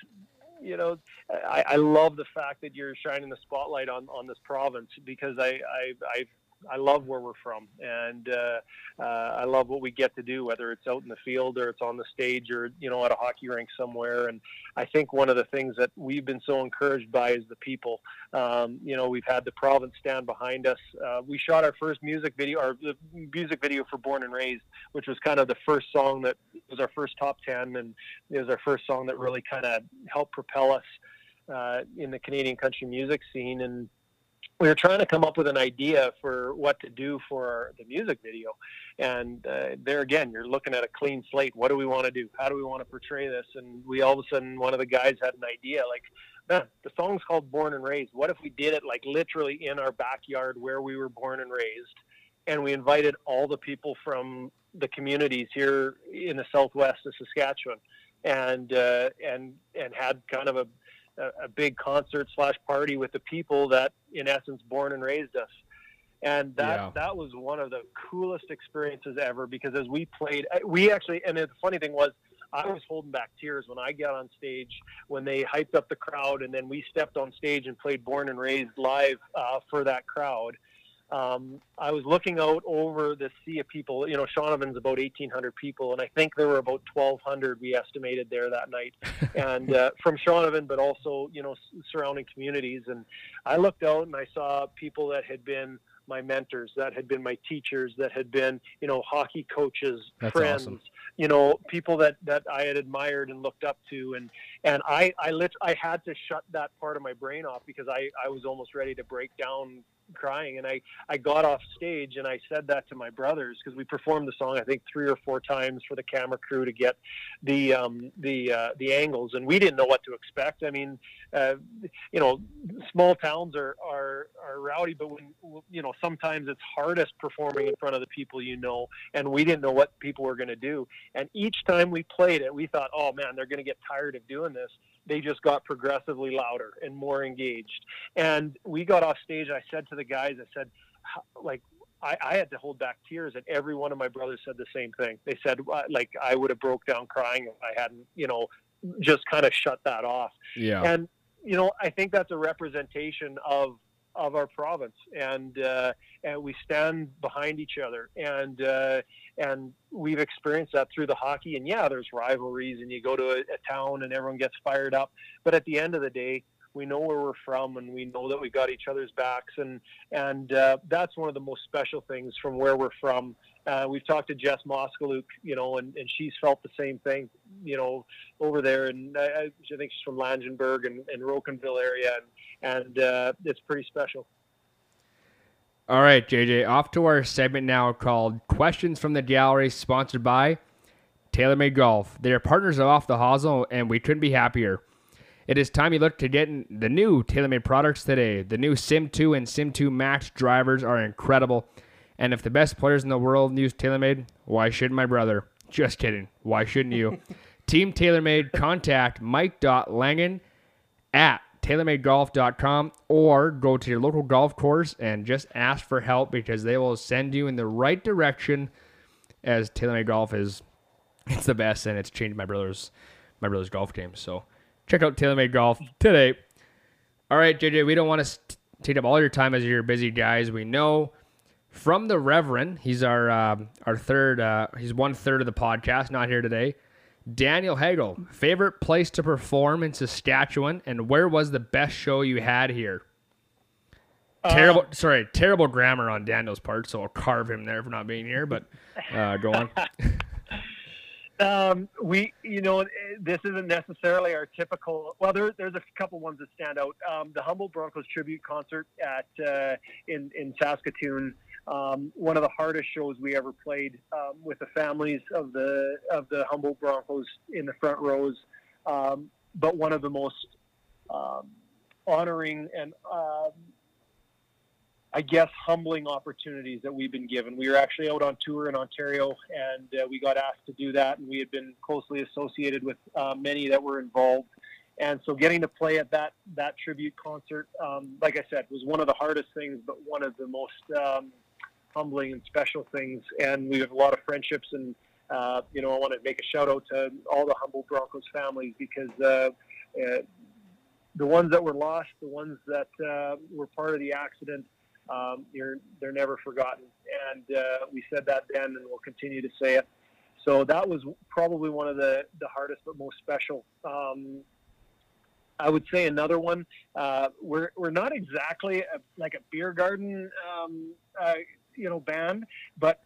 S4: you know, I, I love the fact that you're shining the spotlight on on this province because I, I I've I love where we're from, and uh, uh, I love what we get to do, whether it's out in the field or it's on the stage or you know at a hockey rink somewhere. And I think one of the things that we've been so encouraged by is the people. Um, you know, we've had the province stand behind us. Uh, we shot our first music video, our music video for Born and Raised, which was kind of the first song that was our first top ten, and it was our first song that really kind of helped propel us. Uh, in the Canadian country music scene, and we were trying to come up with an idea for what to do for the music video. And uh, there again, you're looking at a clean slate. What do we want to do? How do we want to portray this? And we all of a sudden, one of the guys had an idea like, man, the song's called Born and Raised. What if we did it like literally in our backyard where we were born and raised? And we invited all the people from the communities here in the southwest of Saskatchewan and, uh, and, and had kind of a a, a big concert slash party with the people that, in essence, born and raised us. And that yeah. that was one of the coolest experiences ever because as we played, we actually, and the funny thing was, I was holding back tears when I got on stage when they hyped up the crowd, and then we stepped on stage and played "Born and Raised" live uh, for that crowd um, I was looking out over the sea of people. You know, Shaunavon's about 1,800 people, and I think there were about 1,200 we estimated there that night, and uh, from Shaunavon, but also you know surrounding communities. And I looked out and I saw people that had been my mentors, that had been my teachers, that had been, you know, hockey coaches,
S1: That's
S4: friends,
S1: awesome.
S4: you know, people that, that I had admired and looked up to. And, and I, I lit, I had to shut that part of my brain off because I, I was almost ready to break down crying. And I, I got off stage and I said that to my brothers because we performed the song, I think three or four times for the camera crew to get the, um, the, uh, the angles. And we didn't know what to expect. I mean, uh, you know, small towns are, are, are rowdy, but when, you know, sometimes it's hardest performing in front of the people you know, and we didn't know what people were going to do. And each time we played it, we thought, oh man, they're going to get tired of doing this. They just got progressively louder and more engaged. And we got off stage. I said to the guys, I said, like, I, I had to hold back tears, and every one of my brothers said the same thing. They said, uh, like, I would have broke down crying if I hadn't, you know, just kind of shut that off
S1: Yeah.
S4: and you know i think that's a representation of of our province and uh, and we stand behind each other. And uh, and we've experienced that through the hockey. And yeah there's rivalries and you go to a, a town and everyone gets fired up. But at the end of the day we know where we're from and we know that we got each other's backs and and uh, that's one of the most special things from where we're from uh, we've talked to Jess Moskaluke, you know, and, and she's felt the same thing, you know, over there. And I, I think she's from Langenburg and, and Rocanville area, and, and uh, it's pretty special.
S1: All right, JJ, off to our segment now called Questions from the Gallery, sponsored by TaylorMade Golf. They are partners of Off the Hosel, and we couldn't be happier. It is time you look to get the new TaylorMade products today. The new Sim 2 and Sim 2 Max drivers are incredible. And if the best players in the world use TaylorMade, why shouldn't my brother? Just kidding. Why shouldn't you? Team TaylorMade, contact Mike.Langen at TaylorMadeGolf.com or go to your local golf course and just ask for help because they will send you in the right direction as TaylorMade Golf is it's the best and it's changed my brother's my brother's golf game. So check out TaylorMade Golf today. All right, JJ, we don't want to take up all your time as you're busy guys. We know from the Reverend, he's our um, our third, uh, he's one third of the podcast, not here today. Daniel Hagel, favorite place to perform in Saskatchewan, and where was the best show you had here? Terrible, sorry, terrible grammar on Daniel's part, so I'll carve him there for not being here. But uh, go on.
S4: Um, we, you know, this isn't necessarily our typical. Well, there, there's a couple ones that stand out. Um, the Humboldt Broncos tribute concert at uh, in in Saskatoon. Um, one of the hardest shows we ever played um, with the families of the of the Humboldt Broncos in the front rows. Um, but one of the most um, honoring and I guess, humbling opportunities that we've been given. We were actually out on tour in Ontario, and uh, we got asked to do that, and we had been closely associated with uh, many that were involved. And so, getting to play at that that tribute concert, um, like I said, was one of the hardest things, but one of the most um, humbling and special things. And we have a lot of friendships, and uh, you know, I want to make a shout out to all the Humboldt Broncos families because. Uh, uh, the ones that were lost, the ones that uh, were part of the accident, um, they're never forgotten. And uh, we said that then, and we'll continue to say it. So that was probably one of the, the hardest but most special. Um, I would say another one. Uh, we're we're not exactly a, like a beer garden, um, uh, you know, band, but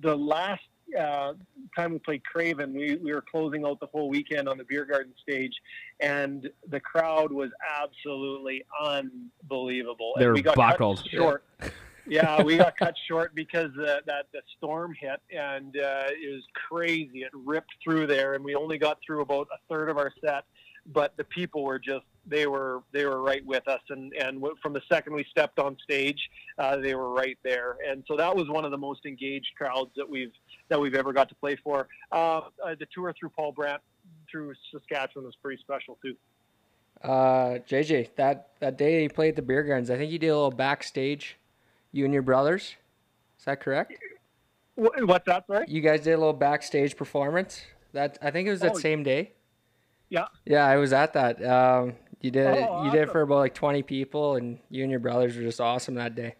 S4: the last uh, time we played Craven, we, we were closing out the whole weekend on the beer garden stage, and the crowd was absolutely unbelievable.
S1: They
S4: and
S1: were
S4: we got
S1: buckled.
S4: Cut short. yeah, we got cut short because uh, that the storm hit, and uh, it was crazy. It ripped through there, and we only got through about a third of our set. But the people were just they were they were right with us, and and from the second we stepped on stage, uh, they were right there. And so that was one of the most engaged crowds that we've that we've ever got to play for. Uh, uh, the tour through Paul Brandt through Saskatchewan was pretty special too.
S3: Uh, JJ, that that day you played at the beer gardens, I think you did a little backstage. You and your brothers, is that correct?
S4: What's that? Sorry.
S3: You guys did a little backstage performance. That I think it was that
S4: Oh,
S3: same day.
S4: Yeah.
S3: Yeah, I was at that. Um, you did
S4: Oh,
S3: you did it for about like twenty people, and you and your brothers were just awesome that day.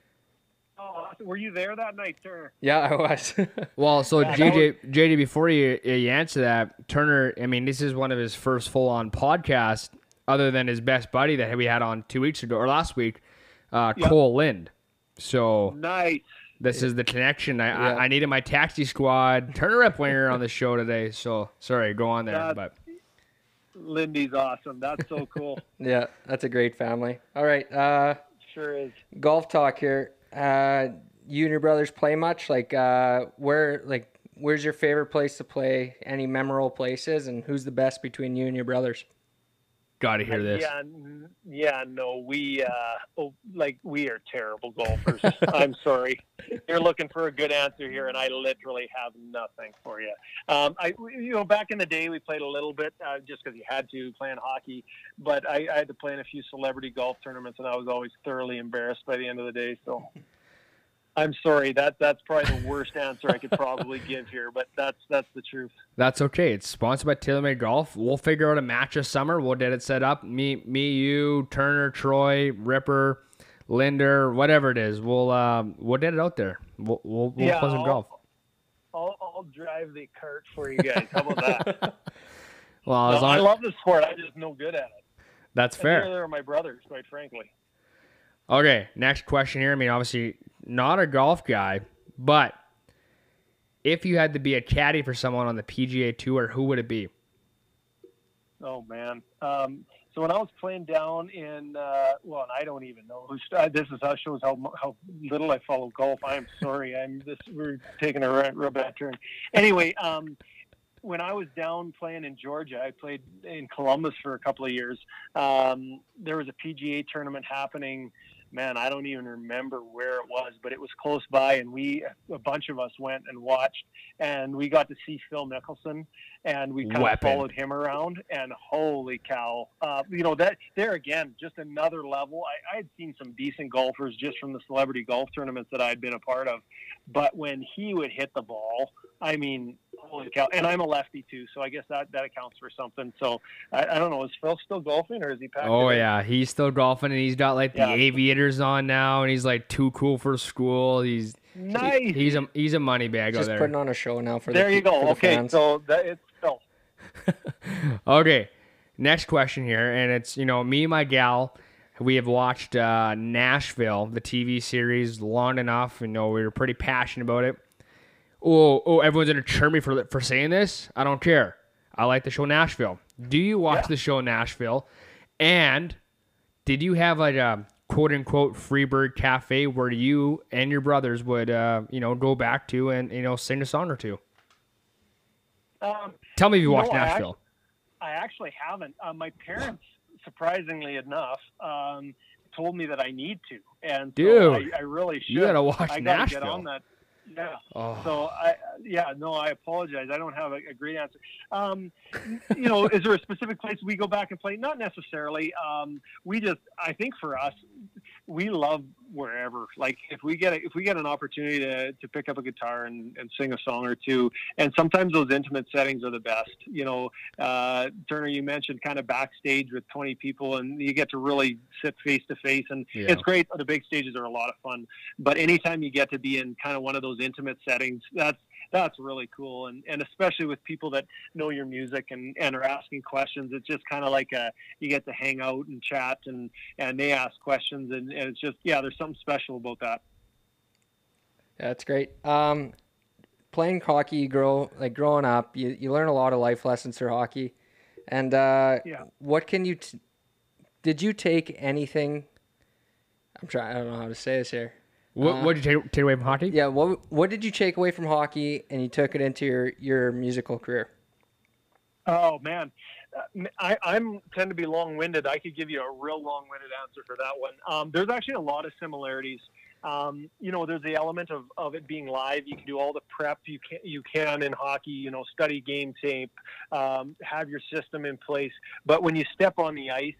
S4: Oh, were you there that night, Turner?
S3: Yeah, I was.
S1: Well, so
S4: Yeah, that
S1: JJ, JJ, before you you answer that, Turner, I mean, this is one of his first full on podcasts, other than his best buddy that we had on two weeks ago or last week, uh,
S4: Yeah.
S1: Kole Lind. So
S4: Nice.
S1: this is the connection. I,
S3: Yeah.
S1: I, I needed my taxi squad Turner Ripplinger on the show today. So sorry, go on there.
S4: That-
S1: but
S4: Lindy's awesome. That's so cool.
S3: Yeah, that's a great family. All right, uh,
S4: sure is.
S3: golf talk here. Uh, you and your brothers play much? Like, uh, where, like, where's your favorite place to play? Any memorable places, and who's the best between you and your brothers?
S1: Got to hear this.
S4: Yeah, yeah, no, we uh, oh, like we are terrible golfers. I'm sorry. You're looking for a good answer here, and I literally have nothing for you. Um, I, you know, back in the day, we played a little bit uh, just because you had to playing hockey, but I, I had to play in a few celebrity golf tournaments, and I was always thoroughly embarrassed by the end of the day. So. I'm sorry. That that's probably the worst answer I could probably give here, but that's that's the truth.
S1: That's okay. It's sponsored by TaylorMade Golf. We'll figure out a match this summer. We'll get it set up. Me, me, you, Turner, Troy, Ripper, Linder, whatever it is. We'll um, we'll get it out there. We'll we'll, we'll
S4: Yeah,
S1: play some
S4: I'll-
S1: golf.
S4: I'll, I'll drive the cart for you guys. How about that?
S1: Well,
S4: No, I love the sport. I'm just no good at it.
S1: that's fair.
S4: Neither are my brothers, quite frankly.
S1: Okay, next question here. I mean, obviously not a golf guy, but if you had to be a caddy for someone on the PGA Tour, who would it be?
S4: Oh man. Um, so when I was playing down in, uh, well, and I don't even know this is how shows how how little I follow golf. I'm sorry. I'm this. We're taking a real bad turn. Anyway, um, when I was down playing in Georgia, I played in Columbus for a couple of years. Um, there was a PGA tournament happening. Man, I don't even remember where it was, but it was close by, and we a bunch of us went and watched, and we got to see Phil Mickelson, and we kind of followed him around, and holy cow, uh, you know that there again, just another level. I, I had seen some decent golfers just from the celebrity golf tournaments that I'd been a part of, but when he would hit the ball, I mean, holy cow! And I'm a lefty too, so I guess that that accounts for something. So I, I don't know, is Phil still golfing or is he? packed
S1: Oh
S4: it in?
S1: yeah, he's still golfing, and he's got like the
S4: Yeah.
S1: aviators on now, and he's like too cool for school. He's
S4: nice.
S1: he's a he's a money bag
S3: Just
S1: out there.
S3: putting on a show now for the
S4: there
S3: the
S4: you go. Okay,
S3: fans.
S4: so that it's Phil.
S1: Okay, next question here, and it's you know me and my gal, we have watched uh, Nashville, the TV series, long enough. You know we were pretty passionate about it. Oh, oh, everyone's gonna cheer me for for saying this. I don't care. I like the show Nashville. Do you watch
S4: Yeah.
S1: the show Nashville? And did you have like a quote unquote Freebird cafe where you and your brothers would uh, you know go back to and you know sing a song or two?
S4: Um,
S1: Tell me if you
S4: No,
S1: watched
S4: I
S1: Nashville.
S4: I actually haven't. Uh, my parents, surprisingly enough, um, told me that I need to, and so
S1: Dude,
S4: I, I really should.
S1: you gotta watch
S4: I gotta get
S1: Nashville.
S4: on that. Yeah.
S1: Oh.
S4: So I, yeah, no, I apologize. I don't have a, a great answer. Um, you know, is there a specific place we go back and play? Not necessarily. Um, we just, I think for us, we love wherever. Like if we get a, if we get an opportunity to, to pick up a guitar and, and sing a song or two, and sometimes those intimate settings are the best. You know, uh, Turner, you mentioned kind of backstage with 20 people, and you get to really sit face to face, and
S1: Yeah.
S4: it's great. The big stages are a lot of fun, but anytime you get to be in kind of one of those intimate settings, that's that's really cool, and and especially with people that know your music and and are asking questions, it's just kind of like a you get to hang out and chat, and and they ask questions, and, and it's just yeah, there's something special about that.
S3: That's great. Um, playing hockey, you grow like growing up, you, you learn a lot of life lessons through hockey. And uh,
S4: Yeah.
S3: what can you? T- did you take anything? I'm trying. I don't know how to say this here.
S1: What
S3: Uh,
S1: what did you take, take away from hockey?
S3: Yeah. What What did you take away from hockey, and you took it into your your musical career?
S4: Oh man, Uh, I, I'm tend to be long-winded. I could give you a real long-winded answer for that one. Um, there's actually a lot of similarities. Um, you know, there's the element of, of it being live. You can do all the prep you can you can in hockey. You know, study game tape, um, have your system in place. But when you step on the ice,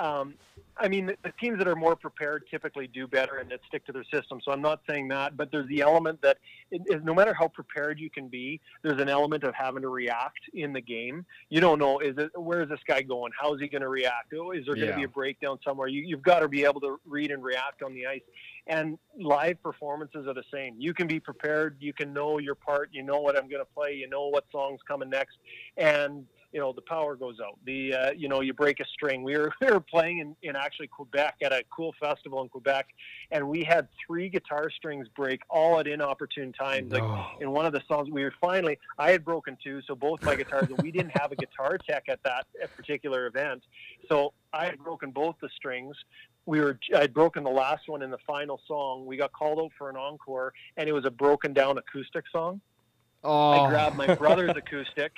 S4: um, I mean, the, the teams that are more prepared typically do better and that stick to their system. So I'm not saying that, but there's the element that it, it, no matter how prepared you can be, there's an element of having to react in the game. You don't know is it where is this guy going? How is he going to react? Oh, is there going
S1: Yeah.
S4: to be a breakdown somewhere? You, you've got to be able to read and react on the ice. And live performances are the same. You can be prepared. You can know your part. You know what I'm going to play. You know what song's coming next. And you know the power goes out. The uh, you know you break a string. We were we were playing in, in actually Quebec at a cool festival in Quebec, and we had three guitar strings break all at inopportune times. Like in one of the songs, we were finally I had broken two, so both my guitars, and we didn't have a guitar tech at that particular event, so I had broken both the strings. We were I had broken the last one in the final song. We got called out for an encore, and it was a broken down acoustic song.
S1: Oh,
S4: I grabbed my brother's acoustic,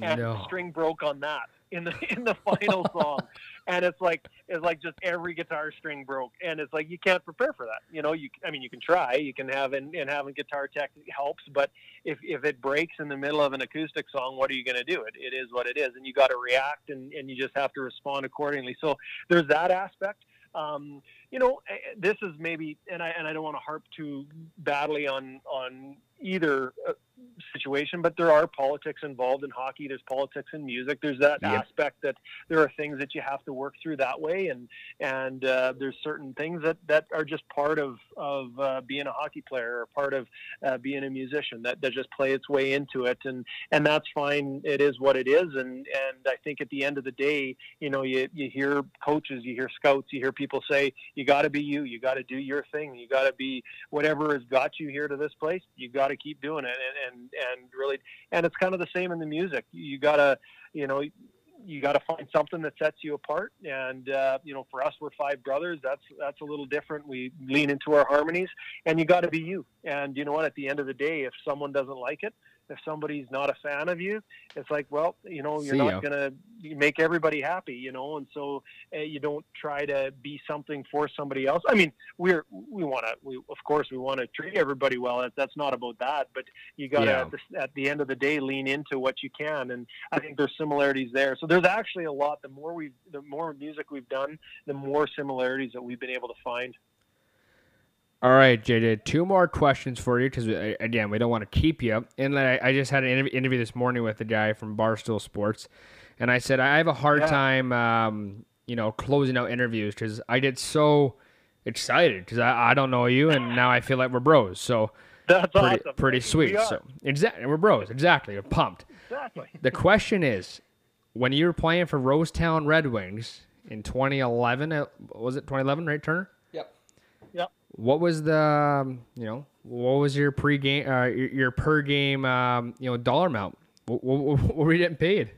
S4: and
S1: no.
S4: the string broke on that in the in the final song. And it's like it's like just every guitar string broke, and it's like you can't prepare for that. You know, you I mean you can try, you can have and, and having guitar tech helps, but if if it breaks in the middle of an acoustic song, what are you going to do? It it is what it is, and you got to react, and and you just have to respond accordingly. So there's that aspect. Um, you know, eh, this is maybe, and I and I don't want to harp too badly on on either uh, situation, but there are politics involved in hockey. There's politics in music. There's that
S1: Yep.
S4: aspect that there are things that you have to work through that way, and and uh, there's certain things that that are just part of of uh, being a hockey player or part of uh, being a musician that that just play its way into it, and and that's fine. It is what it is, and and I think at the end of the day, you know, you you hear coaches, you hear scouts, you hear people say, you got to be you, you got to do your thing, you got to be whatever has got you here to this place. You got to keep doing it, and and and really, and it's kind of the same in the music. You got to, you know. You got to find something that sets you apart, and uh, you know, for us, we're five brothers. That's that's a little different. We lean into our harmonies, and you got to be you. And you know what? At the end of the day, if someone doesn't like it, if somebody's not a fan of you, it's like, well, you know, you're
S1: See
S4: not
S1: ya.
S4: gonna make everybody happy, you know, and so uh, you don't try to be something for somebody else. I mean, we're we want to, we of course we want to treat everybody well. That's not about that, but you got to
S1: Yeah.
S4: at, the, at the end of the day lean into what you can, and I think there's similarities there. So there's actually a lot. The more we, the more music we've done, the more similarities that we've been able to find.
S1: All right, JJ, two more questions for you because, again, we don't want to keep you. And I, I just had an interview, interview this morning with a guy from Barstool Sports, and I said, I have a hard
S4: Yeah.
S1: time, um, you know, closing out interviews because I get so excited because I, I don't know you, and now I feel like we're bros. So
S4: That's
S1: pretty,
S4: awesome.
S1: pretty sweet.
S4: are.
S1: So exactly, we're bros. Exactly, we're pumped.
S4: Exactly.
S1: The question is, when you were playing for Rosetown Red Wings in 2011, uh, was it 2011, right, Turner? What was the um, you know what was your pre-game uh, your, your per game um, you know dollar amount? What, what, what were you getting paid?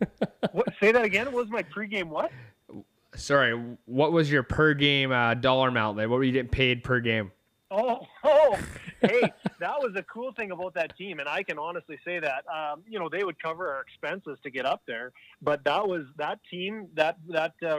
S4: What, say that again. What was my pregame? What?
S1: Sorry, what was your per game uh, dollar amount? Like, what were you getting paid per game?
S4: Oh, oh, hey, that was the cool thing about that team, and I can honestly say that. Um, you know, they would cover our expenses to get up there, but that was that team that that uh,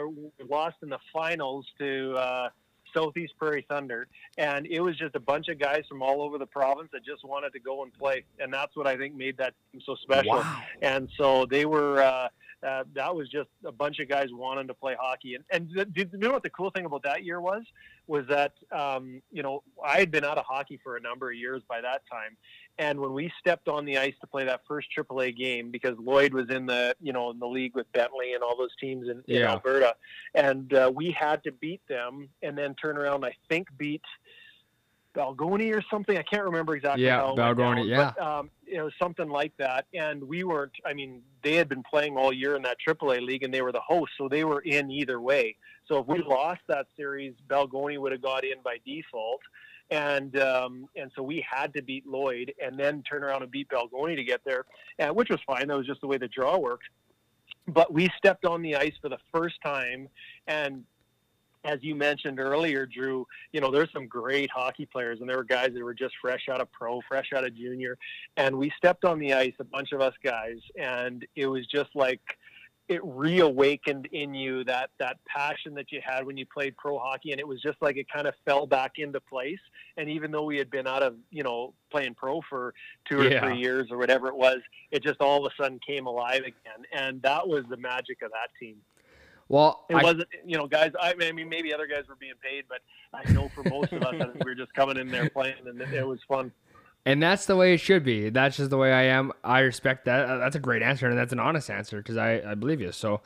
S4: lost in the finals to uh, Southeast Prairie Thunder, and it was just a bunch of guys from all over the province that just wanted to go and play, and that's what I think made that team so special. And so they were. Uh, uh, that was just a bunch of guys wanting to play hockey, and and th- you know what the cool thing about that year was? Was that um, you know I had been out of hockey for a number of years by that time, and when we stepped on the ice to play that first AAA game, because Lloyd was in the you know in the league with Bentley and all those teams in, in
S1: Yeah.
S4: Alberta, and uh, we had to beat them and then turn around. I think beat Balgonie or something. I can't remember exactly.
S1: Yeah,
S4: how it went
S1: Balgonie,
S4: down, But, um, it was something like that, and we weren't. I mean, they had been playing all year in that AAA league, and they were the hosts, so they were in either way. So if we lost that series, Balgonie would have got in by default, and um, and so we had to beat Lloyd and then turn around and beat Balgonie to get there, and, which was fine. That was just the way the draw worked. But we stepped on the ice for the first time, and as you mentioned earlier, Drew, you know, there's some great hockey players, and there were guys that were just fresh out of pro, fresh out of junior, and we stepped on the ice, a bunch of us guys, and it was just like it reawakened in you that that passion that you had when you played pro hockey, and it was just like it kind of fell back into place. And even though we had been out of, you know, playing pro for two or
S1: Yeah.
S4: three years or whatever it was, it just all of a sudden came alive again, and that was the magic of that team.
S1: Well,
S4: It
S1: I,
S4: wasn't, you know, guys. I mean, I mean, maybe other guys were being paid, but I know for most of us, we were just coming in there playing, and it, it was fun.
S1: and that's the way it should be. That's just the way I am. I respect that. Uh, That's a great answer, and that's an honest answer because I, I believe you. So,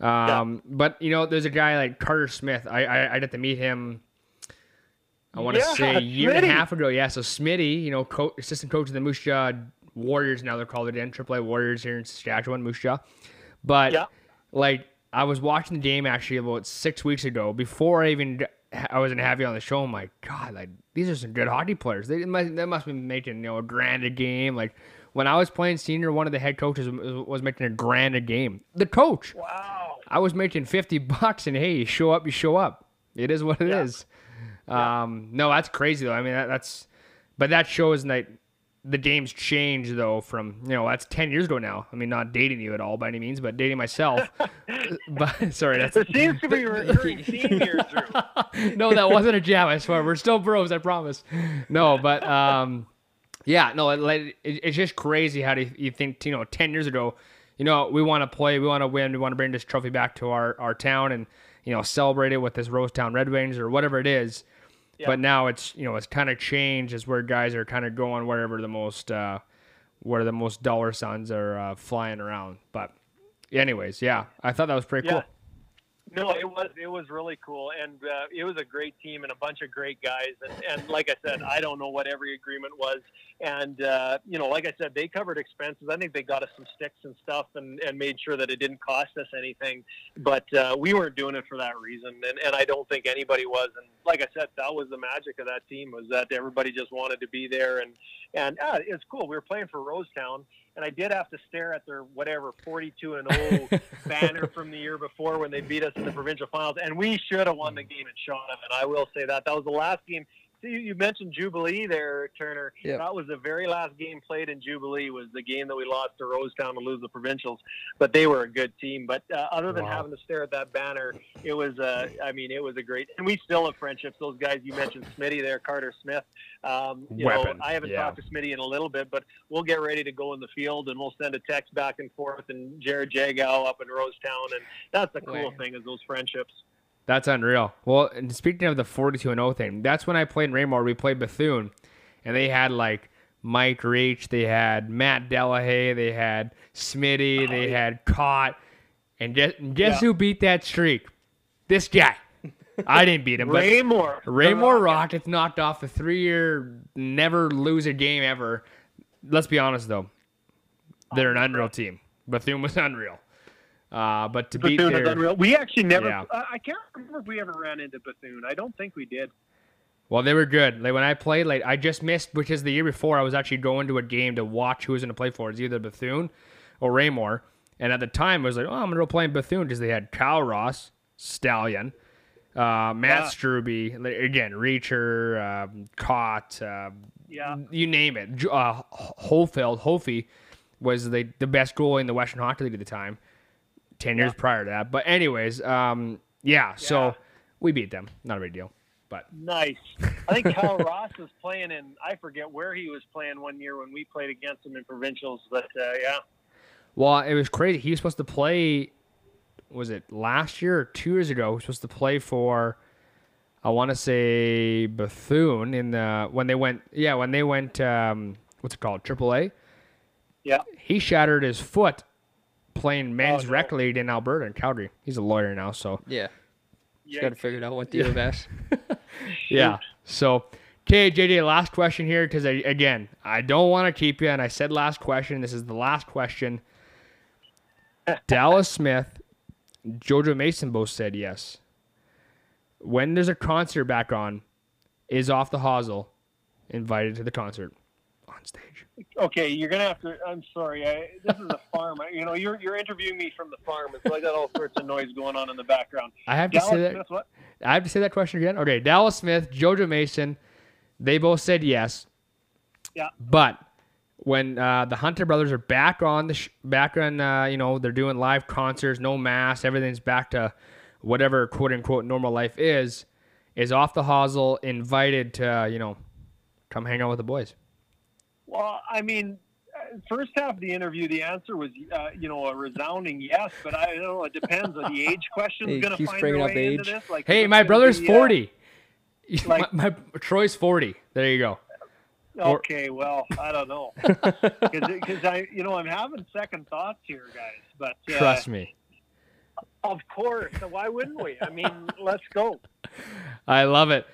S1: um, but you know, there's a guy like Carter Smith. I I, I got to meet him. I want to
S4: Yeah,
S1: say a year and a half ago. Yeah, so Smitty, you know, co- assistant coach of the Moose Jaw Warriors now they're called again, AAA Warriors here in Saskatchewan, Moose Jaw. But
S4: Yeah.
S1: like I was watching the game actually about six weeks ago before I even I wasn't having you on the show. I'm like, God, like these are some good hockey players. They must they must be making you know a grand a game. Like when I was playing senior, one of the head coaches was, was making a grand a game. The coach.
S4: Wow.
S1: I was making 50 bucks and hey, you show up, you show up. It is what it
S4: Yeah.
S1: is. Um, no, that's crazy though. I mean, that, that's, but that shows that the game's changed though from, you know, that's 10 years ago now. I mean, not dating you at all by any means, but dating myself. but sorry, that's,
S4: There seems to be a recurring theme here,
S1: no, that wasn't a jab. I swear. We're still bros. I promise. No, but um, yeah, no. It, it, it's just crazy how do you, you think you know ten years ago, you know, we want to play, we want to win, we want to bring this trophy back to our our town and you know celebrate it with this Rosetown Red Wings or whatever it is.
S4: Yeah.
S1: But now it's you know it's kind of changed as where guys are kind of going wherever the most uh, where the most dollar signs are uh, flying around. But anyways, yeah, I thought that was pretty
S4: Yeah.
S1: cool.
S4: No, it was it was really cool, and uh, it was a great team and a bunch of great guys. And, and like I said, I don't know what every agreement was, and uh, you know, like I said, they covered expenses. I think they got us some sticks and stuff, and, and made sure that it didn't cost us anything. But uh, we weren't doing it for that reason, and, and I don't think anybody was. And like I said, that was the magic of that team was that everybody just wanted to be there, and and uh, it's cool. We were playing for Rosetown, and I did have to stare at their whatever 42 and 0 banner from the year before when they beat us in the provincial finals, and we should have won the game in Shawnee. And I will say that that was the last game. See, you mentioned Jubilee there, Turner.
S3: Yep.
S4: That was the very last game played in Jubilee. Was the game that we lost to Rosetown to lose the provincials, but they were a good team. But uh, other than
S1: Wow.
S4: having to stare at that banner, it was. Uh, I mean, it was a great. And we still have friendships. Those guys you mentioned, Smitty there, Carter Smith. Um, you
S1: Weapon,
S4: know, I haven't
S1: yeah.
S4: talked to Smitty in a little bit, but we'll get ready to go in the field and we'll send a text back and forth. And Jared Jagow up in Rosetown, and that's the cool thing is those friendships.
S1: That's unreal. Well, and speaking of the 42 and 0 thing, that's when I played in Raymore. We played Bethune, and they had like Mike Reach, they had Matt Delahaye, they had Smitty, oh, they
S4: yeah.
S1: had Cott, and guess, guess
S4: Yeah.
S1: who beat that streak? This guy. I didn't beat him,
S4: Raymore.
S1: Raymore uh-huh. Rockets knocked off the three-year never lose a game ever. Let's be honest though, they're an unreal team. Bethune was unreal. Uh, but to beat
S4: Bethune
S1: their,
S4: is unreal. We actually never.
S1: Yeah.
S4: I I can't remember if we ever ran into Bethune. I don't think we did.
S1: Well, they were good. Like when I played, like I just missed because the year before I was actually going to a game to watch who was going to play for. It's either Bethune or Raymore. And at the time, I was like, oh, I'm going to go play in Bethune because they had Kyle Ross, Stallion, uh, Matt
S4: Yeah.
S1: Struby, again, Reacher, um, Cott, uh,
S4: Yeah.
S1: you name it. Uh, Holfeld, Hofi was the, the best goalie in the Western Hockey League at the time, 10 years prior to that. But, anyways, um, yeah,
S4: Yeah.
S1: so we beat them. Not a big deal. But
S4: Nice. I think Kyle Ross was playing in. I forget where he was playing one year when we played against him in provincials. But uh, yeah.
S1: Well, it was crazy. He was supposed to play. Was it last year or two years ago? He was supposed to play for. I want to say Bethune in the when they went. Yeah, when they went. Um, what's it called? AAA.
S4: Yeah.
S1: He shattered his foot playing oh, men's
S4: Oh, no.
S1: rec league in Alberta and Calgary. He's a lawyer now, so
S3: Yeah.
S4: Yeah.
S3: Got to figure it out what to do best.
S1: yeah. So, okay, JJ, last question here because again, I don't want to keep you, and I said last question. This is the last question. Dallas Smith, Jojo Mason both said yes. When there's a concert back on, is off the hosel invited to the concert on stage?
S4: Okay, you're gonna have to. I'm sorry. I, this is a farm. I- You know, you're you're interviewing me from the farm, and so I got all sorts of noise going on in the background.
S1: I have to
S4: Dallas
S1: say that.
S4: Smith, what?
S1: I have to say that question again. Okay, Dallas Smith, Jojo Mason, they both said yes.
S4: Yeah.
S1: But when uh, the Hunter brothers are back on the sh- back on, uh, you know, they're doing live concerts, no mask, everything's back to whatever quote unquote normal life is. Is off the hosel invited to uh, you know come hang out with the boys?
S4: Well, I mean, uh, first half of the interview, the answer was, uh, you know, a resounding yes. But I don't know. It depends on the age question.
S3: He
S4: Going to
S3: keeps
S4: find
S3: bringing
S4: their
S3: up
S4: way into
S3: age.
S4: this. Like,
S1: Hey, my brother's
S4: be, uh,
S1: forty.
S4: like-
S1: my, my Troy's forty. There you go.
S4: Okay, well, I don't know, because I, you know, I'm having second thoughts here, guys. But uh,
S1: Trust me.
S4: of course, why wouldn't we? I mean, let's go.
S1: I love it.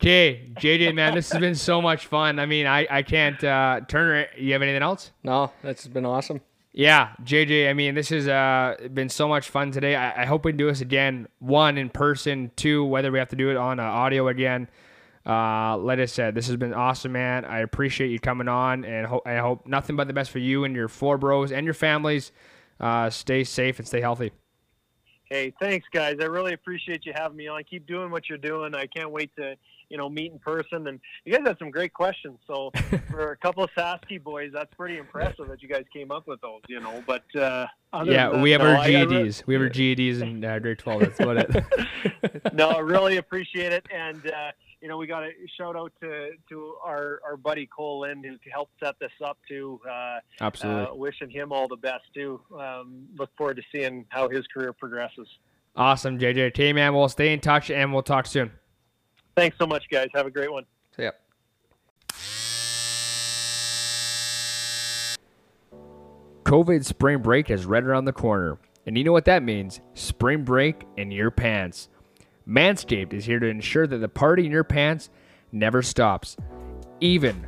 S1: Okay, JJ, man, this has been so much fun. I mean, I, I can't. Uh, Turner, you have anything else?
S3: No, that's been awesome.
S1: Yeah, JJ, I mean, this has uh, been so much fun today. I, I hope we can do this again. One, in person. Two, whether we have to do it on uh, audio again. Uh, like I said, this has been awesome, man. I appreciate you coming on, and ho- I hope nothing but the best for you and your four bros and your families. Uh, stay safe and stay healthy.
S4: Hey, thanks, guys. I really appreciate you having me on. Keep doing what you're doing. I can't wait to, you know, meet in person. And you guys have some great questions. So for a couple of Sasky boys, that's pretty impressive that you guys came up with those. You know, but uh,
S1: Yeah,
S4: than
S1: we have
S4: that,
S1: our
S4: no, re-
S1: GEDs. We have our GEDs in uh, grade 12. That's about it.
S4: no, I really appreciate it. And, uh, you know, we got a shout out to, to our, our buddy Kole Lind who helped set this up too. Uh,
S1: Absolutely.
S4: uh, wishing him all the best too. Um, look forward to seeing how his career progresses.
S1: Awesome, JJ. Okay, man, we'll stay in touch and we'll talk soon.
S4: Thanks so much, guys. Have a great one.
S3: See ya.
S1: COVID spring break is right around the corner. And you know what that means? Spring break in your pants. Manscaped is here to ensure that the party in your pants never stops. Even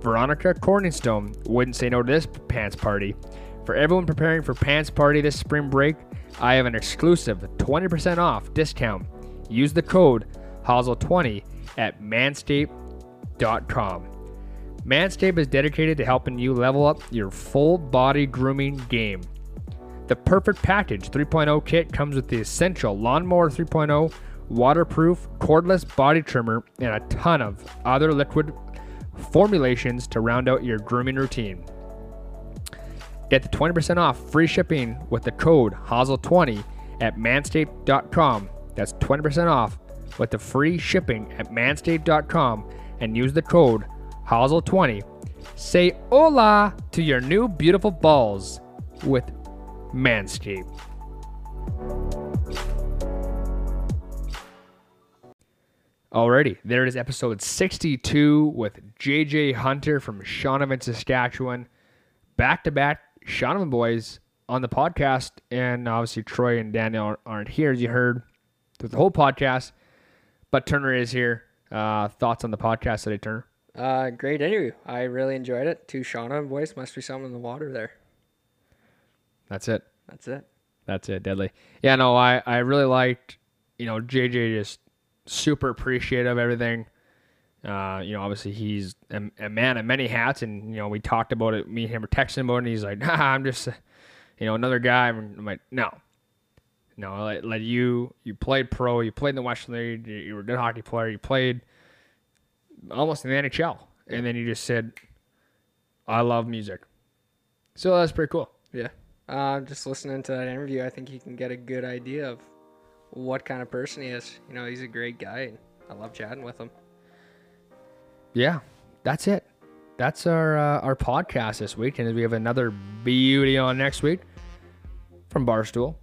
S1: Veronica Corningstone wouldn't say no to this pants party. For everyone preparing for pants party this spring break, I have an exclusive 20% off discount. Use the code HOSL20 at manscaped.com. Manscaped is dedicated to helping you level up your full body grooming game. The Perfect Package 3.0 kit comes with the essential Lawnmower 3.0 waterproof cordless body trimmer and a ton of other liquid formulations to round out your grooming routine. Get the 20% off free shipping with the code HOSL20 at manscaped.com. That's 20% off with the free shipping at manscaped.com and use the code HOSL20. Say hola to your new beautiful balls with Manscaped. Alrighty, there it is, episode 62 with JJ Hunter from Shaunavon, Saskatchewan. Back to back Shaunavon boys on the podcast, and obviously Troy and Daniel aren't here, as you heard through the whole podcast. But Turner is here. Uh, thoughts on the podcast today, Turner?
S3: Uh, great interview. I really enjoyed it. Two Shauna boys. Must be something in the water there.
S1: That's it.
S3: That's it.
S1: That's it, deadly. Yeah, no, I, I really liked, you know, JJ just super appreciative of everything. Uh, you know, obviously he's a, a man of many hats, and you know we talked about it. Me and him were texting about it, and he's like, nah, "I'm just, you know, another guy." I'm like, "No, no, let, let you. You played pro. You played in the Western League. You, you were a good hockey player. You played almost in the NHL, and then you just said, "I love music." So that's pretty cool.
S3: Yeah. Uh, just listening to that interview, I think you can get a good idea of what kind of person he is. You know, he's a great guy, and I love chatting with him.
S1: yeah, that's it. That's our uh, our podcast this week, and we have another beauty on next week from Barstool.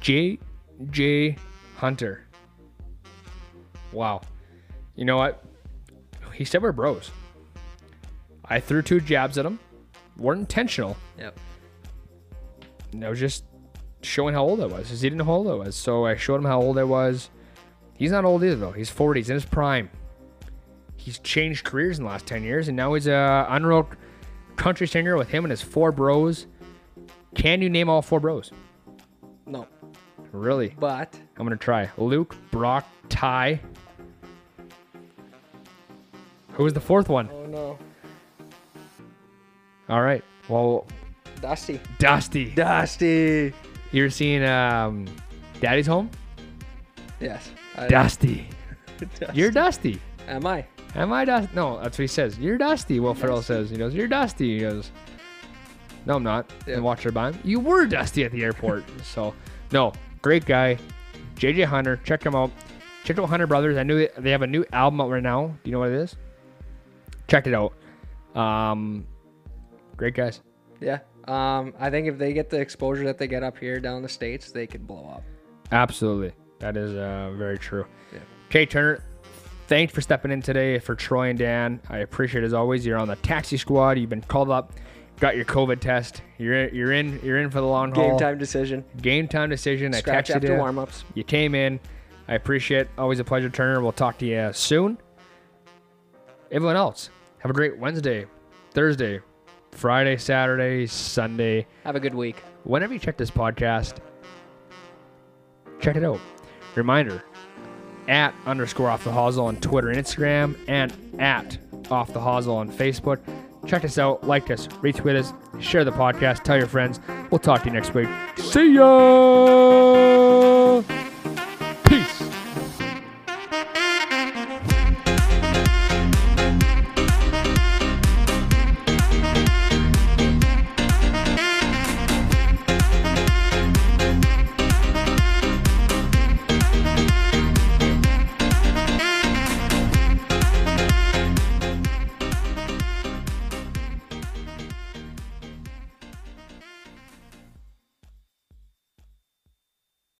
S1: J. J. Hunter. Wow. You know what? He said we're bros. I threw two jabs at him. weren't intentional.
S3: Yep.
S1: No, just showing how old I was, because he didn't know how old I was. So I showed him how old I was. He's not old either, though. He's 40. He's in his prime. He's changed careers in the last 10 years, and now he's a unreal country singer with him and his four bros. Can you name all four bros?
S3: No.
S1: Really?
S3: But
S1: I'm going to try. Luke, Brock, Ty. Who was the fourth one?
S3: oh no,
S1: All right. Well,
S3: Dusty.
S1: Dusty.
S3: Dusty.
S1: You're seeing um, Daddy's Home?
S3: Yes. I,
S1: Dusty.
S3: Dusty.
S1: You're Dusty.
S3: Am I?
S1: Am I Dusty? No, that's what he says. You're Dusty. Will Ferrell says. He goes, You're Dusty. He goes, No, I'm not.
S3: Yeah.
S1: And watch her him. You were Dusty at the airport. so, no, great guy. JJ Hunter. Check him out. Check out Hunter Brothers. I knew they, they have a new album out right now. Do you know what it is? Check it out. Um, great guys.
S3: Yeah. Um, I think if they get the exposure that they get up here down the states, they could blow up.
S1: Absolutely. That is uh, very true.
S3: Yeah.
S1: Okay, Turner, thanks for stepping in today for Troy and Dan. I appreciate it as always. You're on the taxi squad. You've been called up, got your COVID test. You're you're in you're in for the long haul.
S3: Game time decision.
S1: Game time decision. I
S3: Scratch
S1: texted
S3: after
S1: you.
S3: warm ups.
S1: You came in. I appreciate it. Always a pleasure, Turner. We'll talk to you soon. Everyone else, have a great Wednesday, Thursday, Friday, Saturday, Sunday.
S3: Have a good week.
S1: Whenever you check this podcast, check it out. Reminder at underscore off the hosel on Twitter and Instagram, and at off the hosel on Facebook. Check us out, like us, retweet us, share the podcast, tell your friends. We'll talk to you next week. See ya!